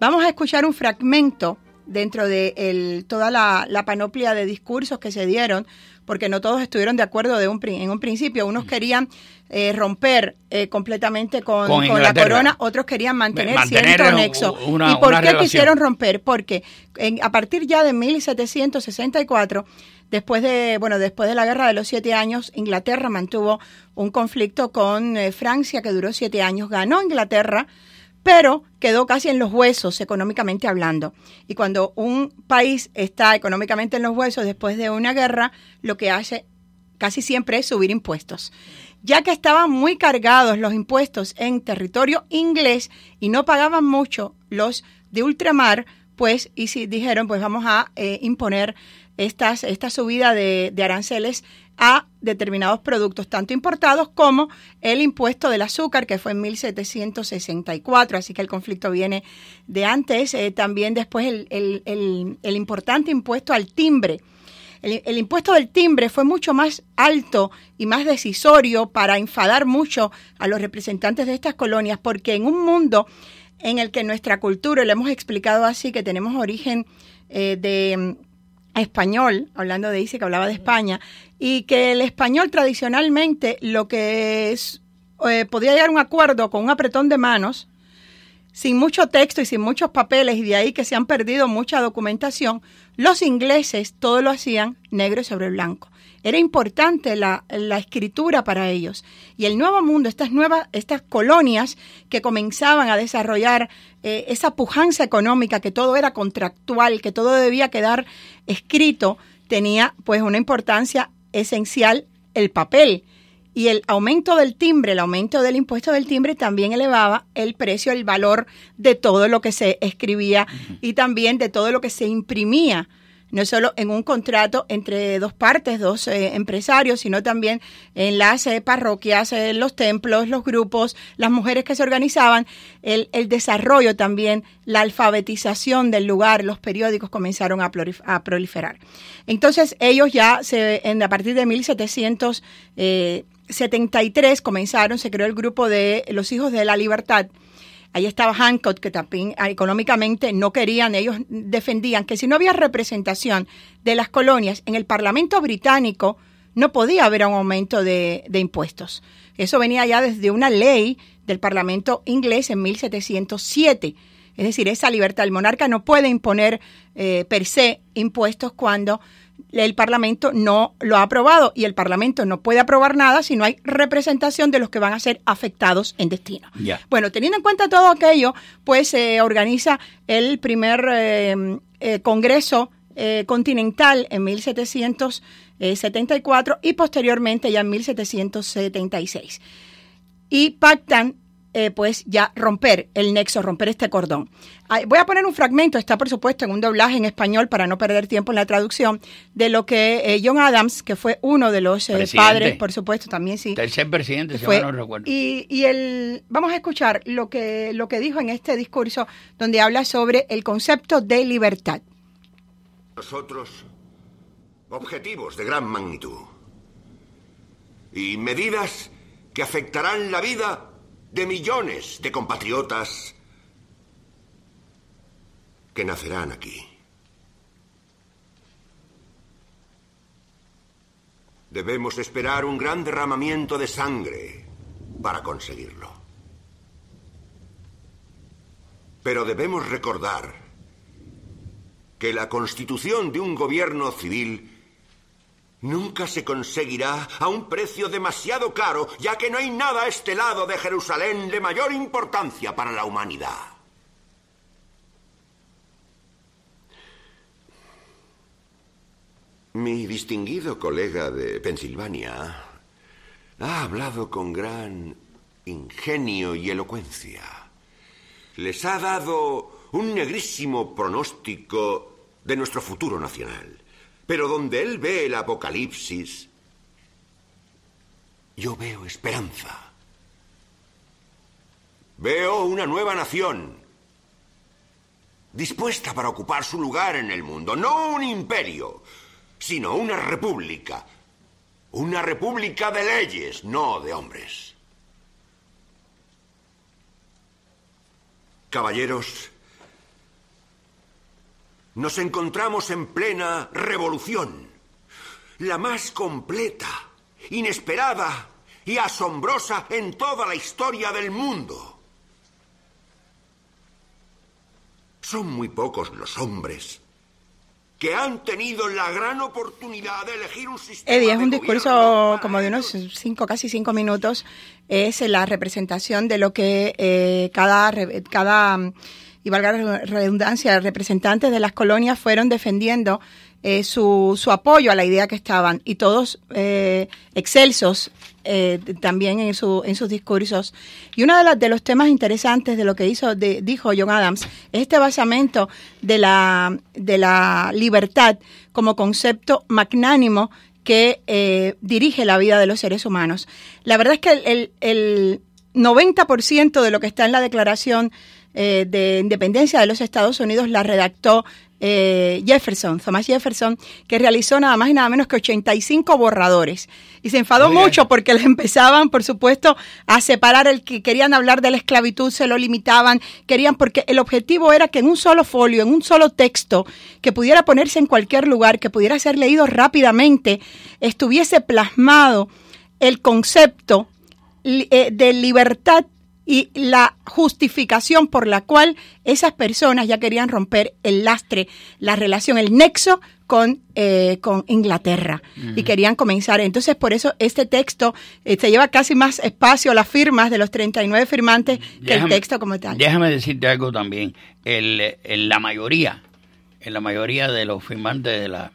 Vamos a escuchar un fragmento dentro de el- toda la panoplia de discursos que se dieron, porque no todos estuvieron de acuerdo de un, en un principio. Unos querían eh, romper eh, completamente con, Con con la corona, otros querían mantener, Mantener cierto nexo. una- ¿Y por qué relación. quisieron romper? Porque en- a partir ya de 1764, después de, bueno, después de la Guerra de los Siete Años, Inglaterra mantuvo un conflicto con eh, Francia que duró siete años. Ganó Inglaterra, pero quedó casi en los huesos económicamente hablando. Y cuando un país está económicamente en los huesos después de una guerra, lo que hace casi siempre es subir impuestos. Ya que estaban muy cargados los impuestos en territorio inglés y no pagaban mucho los de ultramar, pues y si dijeron, pues vamos a eh, imponer estas, esta subida de, de aranceles a determinados productos, tanto importados como el impuesto del azúcar, que fue en 1764, así que el conflicto viene de antes. Eh, también después el, el- el- importante impuesto al timbre. El, impuesto del timbre fue mucho más alto y más decisorio para enfadar mucho a los representantes de estas colonias, porque en un mundo en el que nuestra cultura, lo hemos explicado así, que tenemos origen eh, de español, hablando de Isi que hablaba de España, y que el español tradicionalmente lo que es, eh, podía llegar a un acuerdo con un apretón de manos, sin mucho texto y sin muchos papeles, y de ahí que se han perdido mucha documentación, los ingleses todo lo hacían negro sobre blanco. Era importante la, la escritura para ellos. Y el nuevo mundo, estas nuevas, estas colonias que comenzaban a desarrollar eh, esa pujanza económica, que todo era contractual, que todo debía quedar escrito, tenía pues una importancia esencial el papel. Y el aumento del timbre, el aumento del impuesto del timbre también elevaba el precio, el valor de todo lo que se escribía y también de todo lo que se imprimía, no solo en un contrato entre dos partes, dos eh, empresarios, sino también en las eh, parroquias, en los templos, los grupos, las mujeres que se organizaban, el, desarrollo también, la alfabetización del lugar, los periódicos comenzaron a, prolif- a proliferar. Entonces ellos ya se, en, a partir de 1700 eh, 73 comenzaron, se creó el grupo de los hijos de la libertad. Ahí estaba Hancock, que también ah, económicamente no querían, ellos defendían que si no había representación de las colonias en el Parlamento británico, no podía haber un aumento de, impuestos. Eso venía ya desde una ley del Parlamento inglés en 1707. Es decir, esa libertad, el monarca no puede imponer eh, per se impuestos cuando el Parlamento no lo ha aprobado y el Parlamento no puede aprobar nada si no hay representación de los que van a ser afectados en destino. Bueno, teniendo en cuenta todo aquello, pues se organiza el primer eh, eh, Congreso eh, Continental en 1774 y posteriormente ya en 1776. Y pactan eh, pues ya romper el nexo, romper este cordón. Voy a poner un fragmento, está por supuesto en un doblaje en español para no perder tiempo en la traducción, de lo que eh, John Adams, que fue uno de los eh, padres, por supuesto, también sí. Tercer presidente, si fue- mal no recuerdo. y, y el, vamos a escuchar lo que, lo que dijo en este discurso donde habla sobre el concepto de libertad. Nosotros, objetivos de gran magnitud. Y medidas que afectarán la vida de millones de compatriotas que nacerán aquí. Debemos esperar un gran derramamiento de sangre para conseguirlo. Pero debemos recordar que la constitución de un gobierno civil nunca se conseguirá a un precio demasiado caro, ya que no hay nada a este lado de Jerusalén de mayor importancia para la humanidad. Mi distinguido colega de Pensilvania ha hablado con gran ingenio y elocuencia. Les ha dado un negrísimo pronóstico de nuestro futuro nacional. Pero donde él ve el apocalipsis, yo veo esperanza. Veo una nueva nación, dispuesta para ocupar su lugar en el mundo. No un imperio, sino una república. Una república de leyes, no de hombres. Caballeros, nos encontramos en plena revolución, la más completa, inesperada y asombrosa en toda la historia del mundo. Son muy pocos los hombres que han tenido la gran oportunidad de elegir un sistema. Eddie, es un discurso como de unos cinco, casi cinco minutos. Es la representación de lo que eh, cada, cada, y valga la redundancia, representantes de las colonias fueron defendiendo eh, su, su apoyo a la idea que estaban y todos eh, excelsos eh, también en, su, en sus discursos. Y uno de, las- de los temas interesantes de lo que hizo, de- dijo John Adams es este basamento de la, de la libertad como concepto magnánimo que eh, dirige la vida de los seres humanos. La verdad es que el, el, el 90% de lo que está en la Declaración eh, de Independencia de los Estados Unidos la redactó eh, Jefferson, Thomas Jefferson, que realizó nada más y nada menos que 85 borradores. Y se enfadó mucho porque le *laughs* empezaban, por supuesto, a separar el que querían hablar de la esclavitud, se lo limitaban, querían, porque el objetivo era que en un solo folio, en un solo texto, que pudiera ponerse en cualquier lugar, que pudiera ser leído rápidamente, estuviese plasmado el concepto eh, de libertad y la justificación por la cual esas personas ya querían romper el lastre, la relación, el nexo con, eh, con Inglaterra y querían comenzar. Entonces, por eso este texto eh, se lleva casi más espacio, las firmas de los 39 firmantes, que el texto como tal. Déjame decirte algo también. El, la mayoría, en la mayoría de los firmantes de la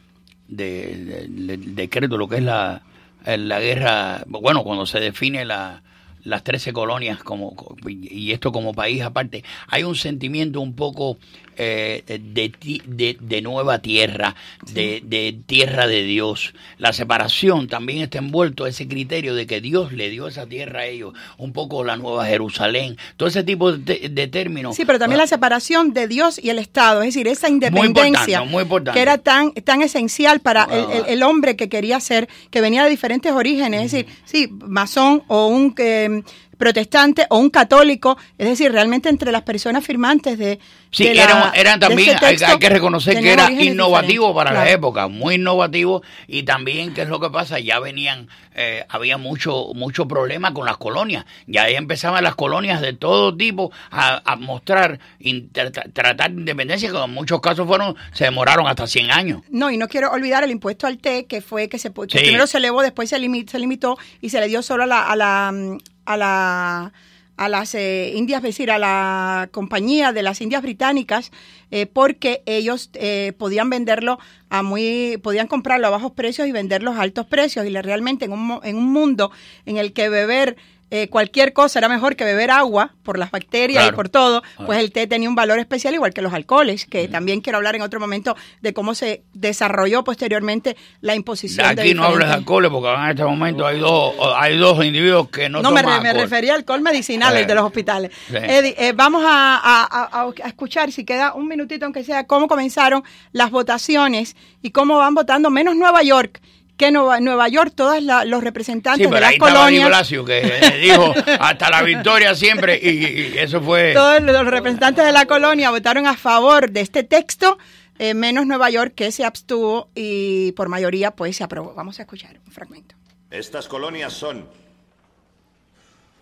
de, de- del decreto, lo que es la, la guerra, bueno, cuando se define la, las 13 colonias como y esto como país aparte, hay un sentimiento un poco eh, de, de, de nueva tierra, de, de tierra de Dios. La separación también está envuelto ese criterio de que Dios le dio esa tierra a ellos, un poco la nueva Jerusalén, todo ese tipo de, términos. Sí, pero también la separación de Dios y el Estado, es decir, esa independencia muy importante. que era tan, tan esencial para el, Ah. el- el hombre que quería ser, que venía de diferentes orígenes, es decir, sí, masón o un eh, protestante o un católico, es decir, realmente entre las personas firmantes de... Sí, de la- eran, eran de también, este hay, texto, hay que reconocer que era innovativo para la época, muy innovativo y también, ¿qué es lo que pasa? Ya venían, eh, había mucho mucho problema con las colonias, ya ahí empezaban las colonias de todo tipo a, a mostrar, inter- tra- tratar de independencia, que en muchos casos fueron, se demoraron hasta 100 años. No, y no quiero olvidar el impuesto al té, que fue que se que Sí. primero se elevó, después se, limi- se limitó y se le dio solo a la a la mm, a la a las eh, Indias, es decir, a la compañía de las Indias Británicas, eh, porque ellos eh, podían venderlo a muy, podían comprarlo a bajos precios y venderlo a altos precios. Y le- realmente en un, en un mundo en el que beber eh, cualquier cosa era mejor que beber agua por las bacterias y por todo, Ah. pues el té tenía un valor especial igual que los alcoholes, que también quiero hablar en otro momento de cómo se desarrolló posteriormente la imposición de Aquí no hables de diferentes- alcohol porque en este momento hay dos, hay dos individuos que no, no, me, re- me refería al alcohol medicinal, el de los hospitales. Sí. Eddie, eh, vamos a, a- a- a escuchar, si queda un minutito aunque sea, cómo comenzaron las votaciones y cómo van votando, menos Nueva York, que Nueva, Nueva York, todos los representantes Sí, de pero las ahí colonias, Blasio que eh, dijo hasta la victoria siempre y, y eso fue... todos los representantes de la colonia votaron a favor de este texto, eh, menos Nueva York, que se abstuvo y por mayoría pues se aprobó. Vamos a escuchar un fragmento. Estas colonias son,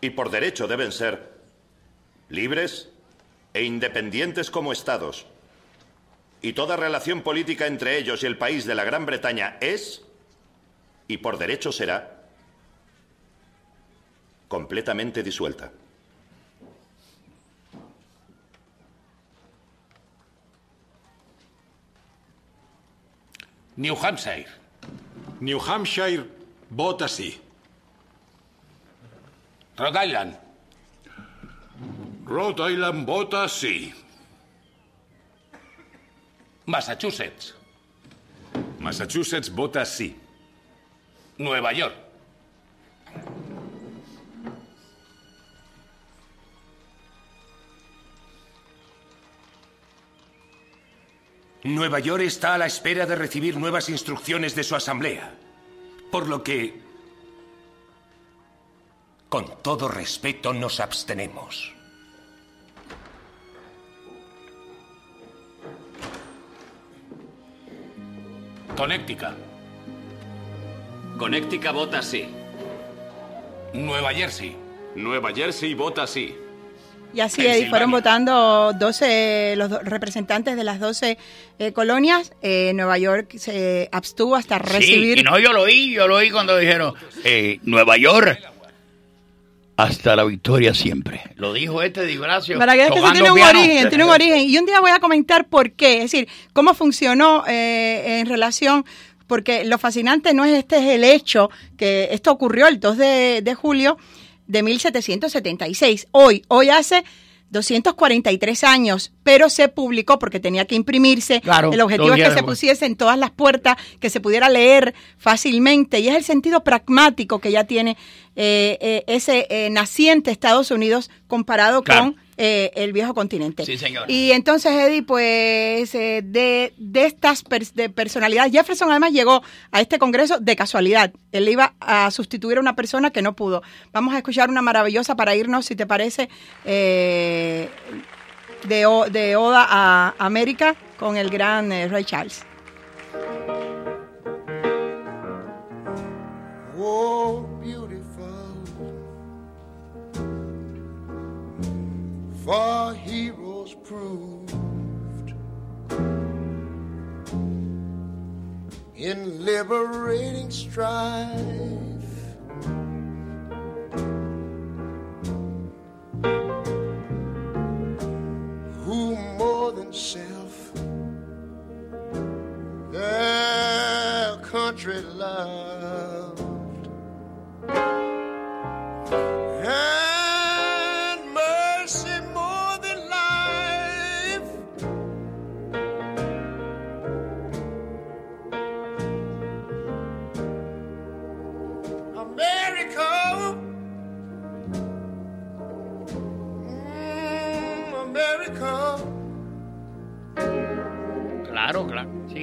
y por derecho deben ser, libres e independientes como estados. Y toda relación política entre ellos y el país de la Gran Bretaña es, y por derecho será, completamente disuelta. New Hampshire. New Hampshire vota sí. Rhode Island. Rhode Island vota sí. Massachusetts. Massachusetts vota sí. Nueva York. Nueva York está a la espera de recibir nuevas instrucciones de su asamblea. Por lo que, con todo respeto, nos abstenemos. Connecticut. Connecticut vota sí. Nueva Jersey. Nueva Jersey vota sí. Y así, fueron votando 12, los do- representantes de las 12 eh, colonias. Eh, Nueva York se abstuvo hasta recibir. Sí, y no, yo lo oí, yo lo oí cuando dijeron, eh, Nueva York, hasta la victoria siempre. Lo dijo este Di Gracio. Para que veas que eso tiene un piano. origen, tiene un origen. Y un día voy a comentar por qué, es decir, cómo funcionó eh, en relación, porque lo fascinante no es este es el hecho, que esto ocurrió el 2 de, de julio de 1776. Hoy, hoy hace 243 años, pero se publicó porque tenía que imprimirse. Claro, el objetivo es que se pusiese en todas las puertas, que se pudiera leer fácilmente. Y es el sentido pragmático que ya tiene eh, eh, ese eh, naciente Estados Unidos comparado Claro. con eh, el viejo continente. Sí, señor. Y entonces, Eddie, pues eh, de, de estas de personalidades, Jefferson además llegó a este congreso de casualidad. Él iba a sustituir a una persona que no pudo. Vamos a escuchar una maravillosa para irnos, si te parece, eh, de, de Oda a América con el gran eh, Ray Charles. Oh, For heroes proved in liberating strife. Who more than self their country loved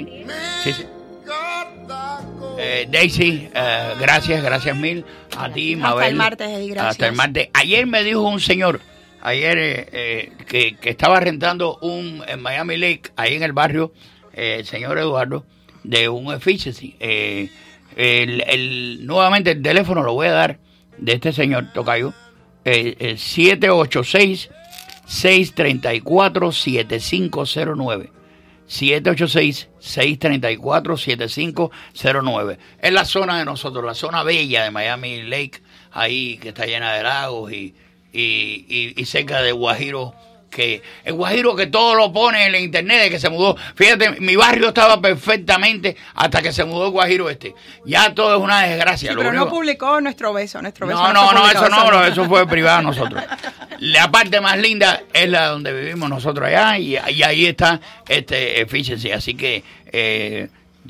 sí. Sí, sí. Eh, Daisy, eh, gracias, gracias mil a ti, Hasta Mabel. el martes, gracias. Hasta el martes. Ayer me dijo un señor, ayer eh, eh, que, que estaba rentando un en Miami Lake, ahí en el barrio, eh, el señor Eduardo, de un efficiency. Eh, el, el- nuevamente el teléfono lo voy a dar de este señor Tocayo, el 786 634 7509. 786-634-7509. Es la zona de nosotros, la zona bella de Miami Lake, ahí que está llena de lagos y, y, y- cerca de Guajiro, que el Guajiro que todo lo pone en la internet de que se mudó. Fíjate, mi barrio estaba perfectamente hasta que se mudó el Guajiro este. Ya todo es una desgracia. Sí, pero no publicó nuestro beso, nuestro beso. no, no, no, eso no, eso fue privado nosotros. La parte más linda es la donde vivimos nosotros allá y, y ahí está este efficiency. Así que eh,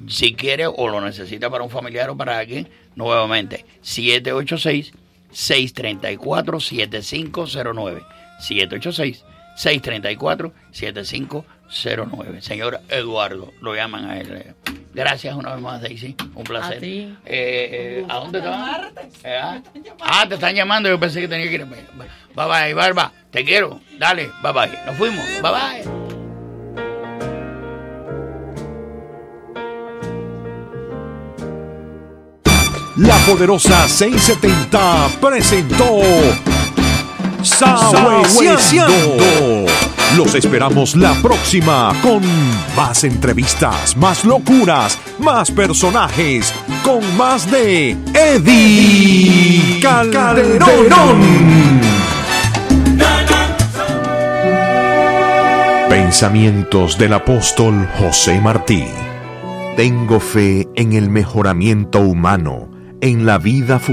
si quiere o lo necesita para un familiar o para alguien, nuevamente 786 634 7509 786 634 7509 Señor Eduardo, lo llaman a él. Gracias una vez más, Daisy. Un placer. A ti. Eh, eh, ¿A dónde te van? Eh, ah, ah, te están llamando. Yo pensé que tenía que ir. Bye bye, Barba. Te quiero. Dale, bye bye. Nos fuimos. Bye bye. La poderosa 670 presentó Los esperamos la próxima con más entrevistas, más locuras, más personajes, con más de Eddie Calderón. Pensamientos del apóstol José Martí. Tengo fe en el mejoramiento humano, en la vida futura.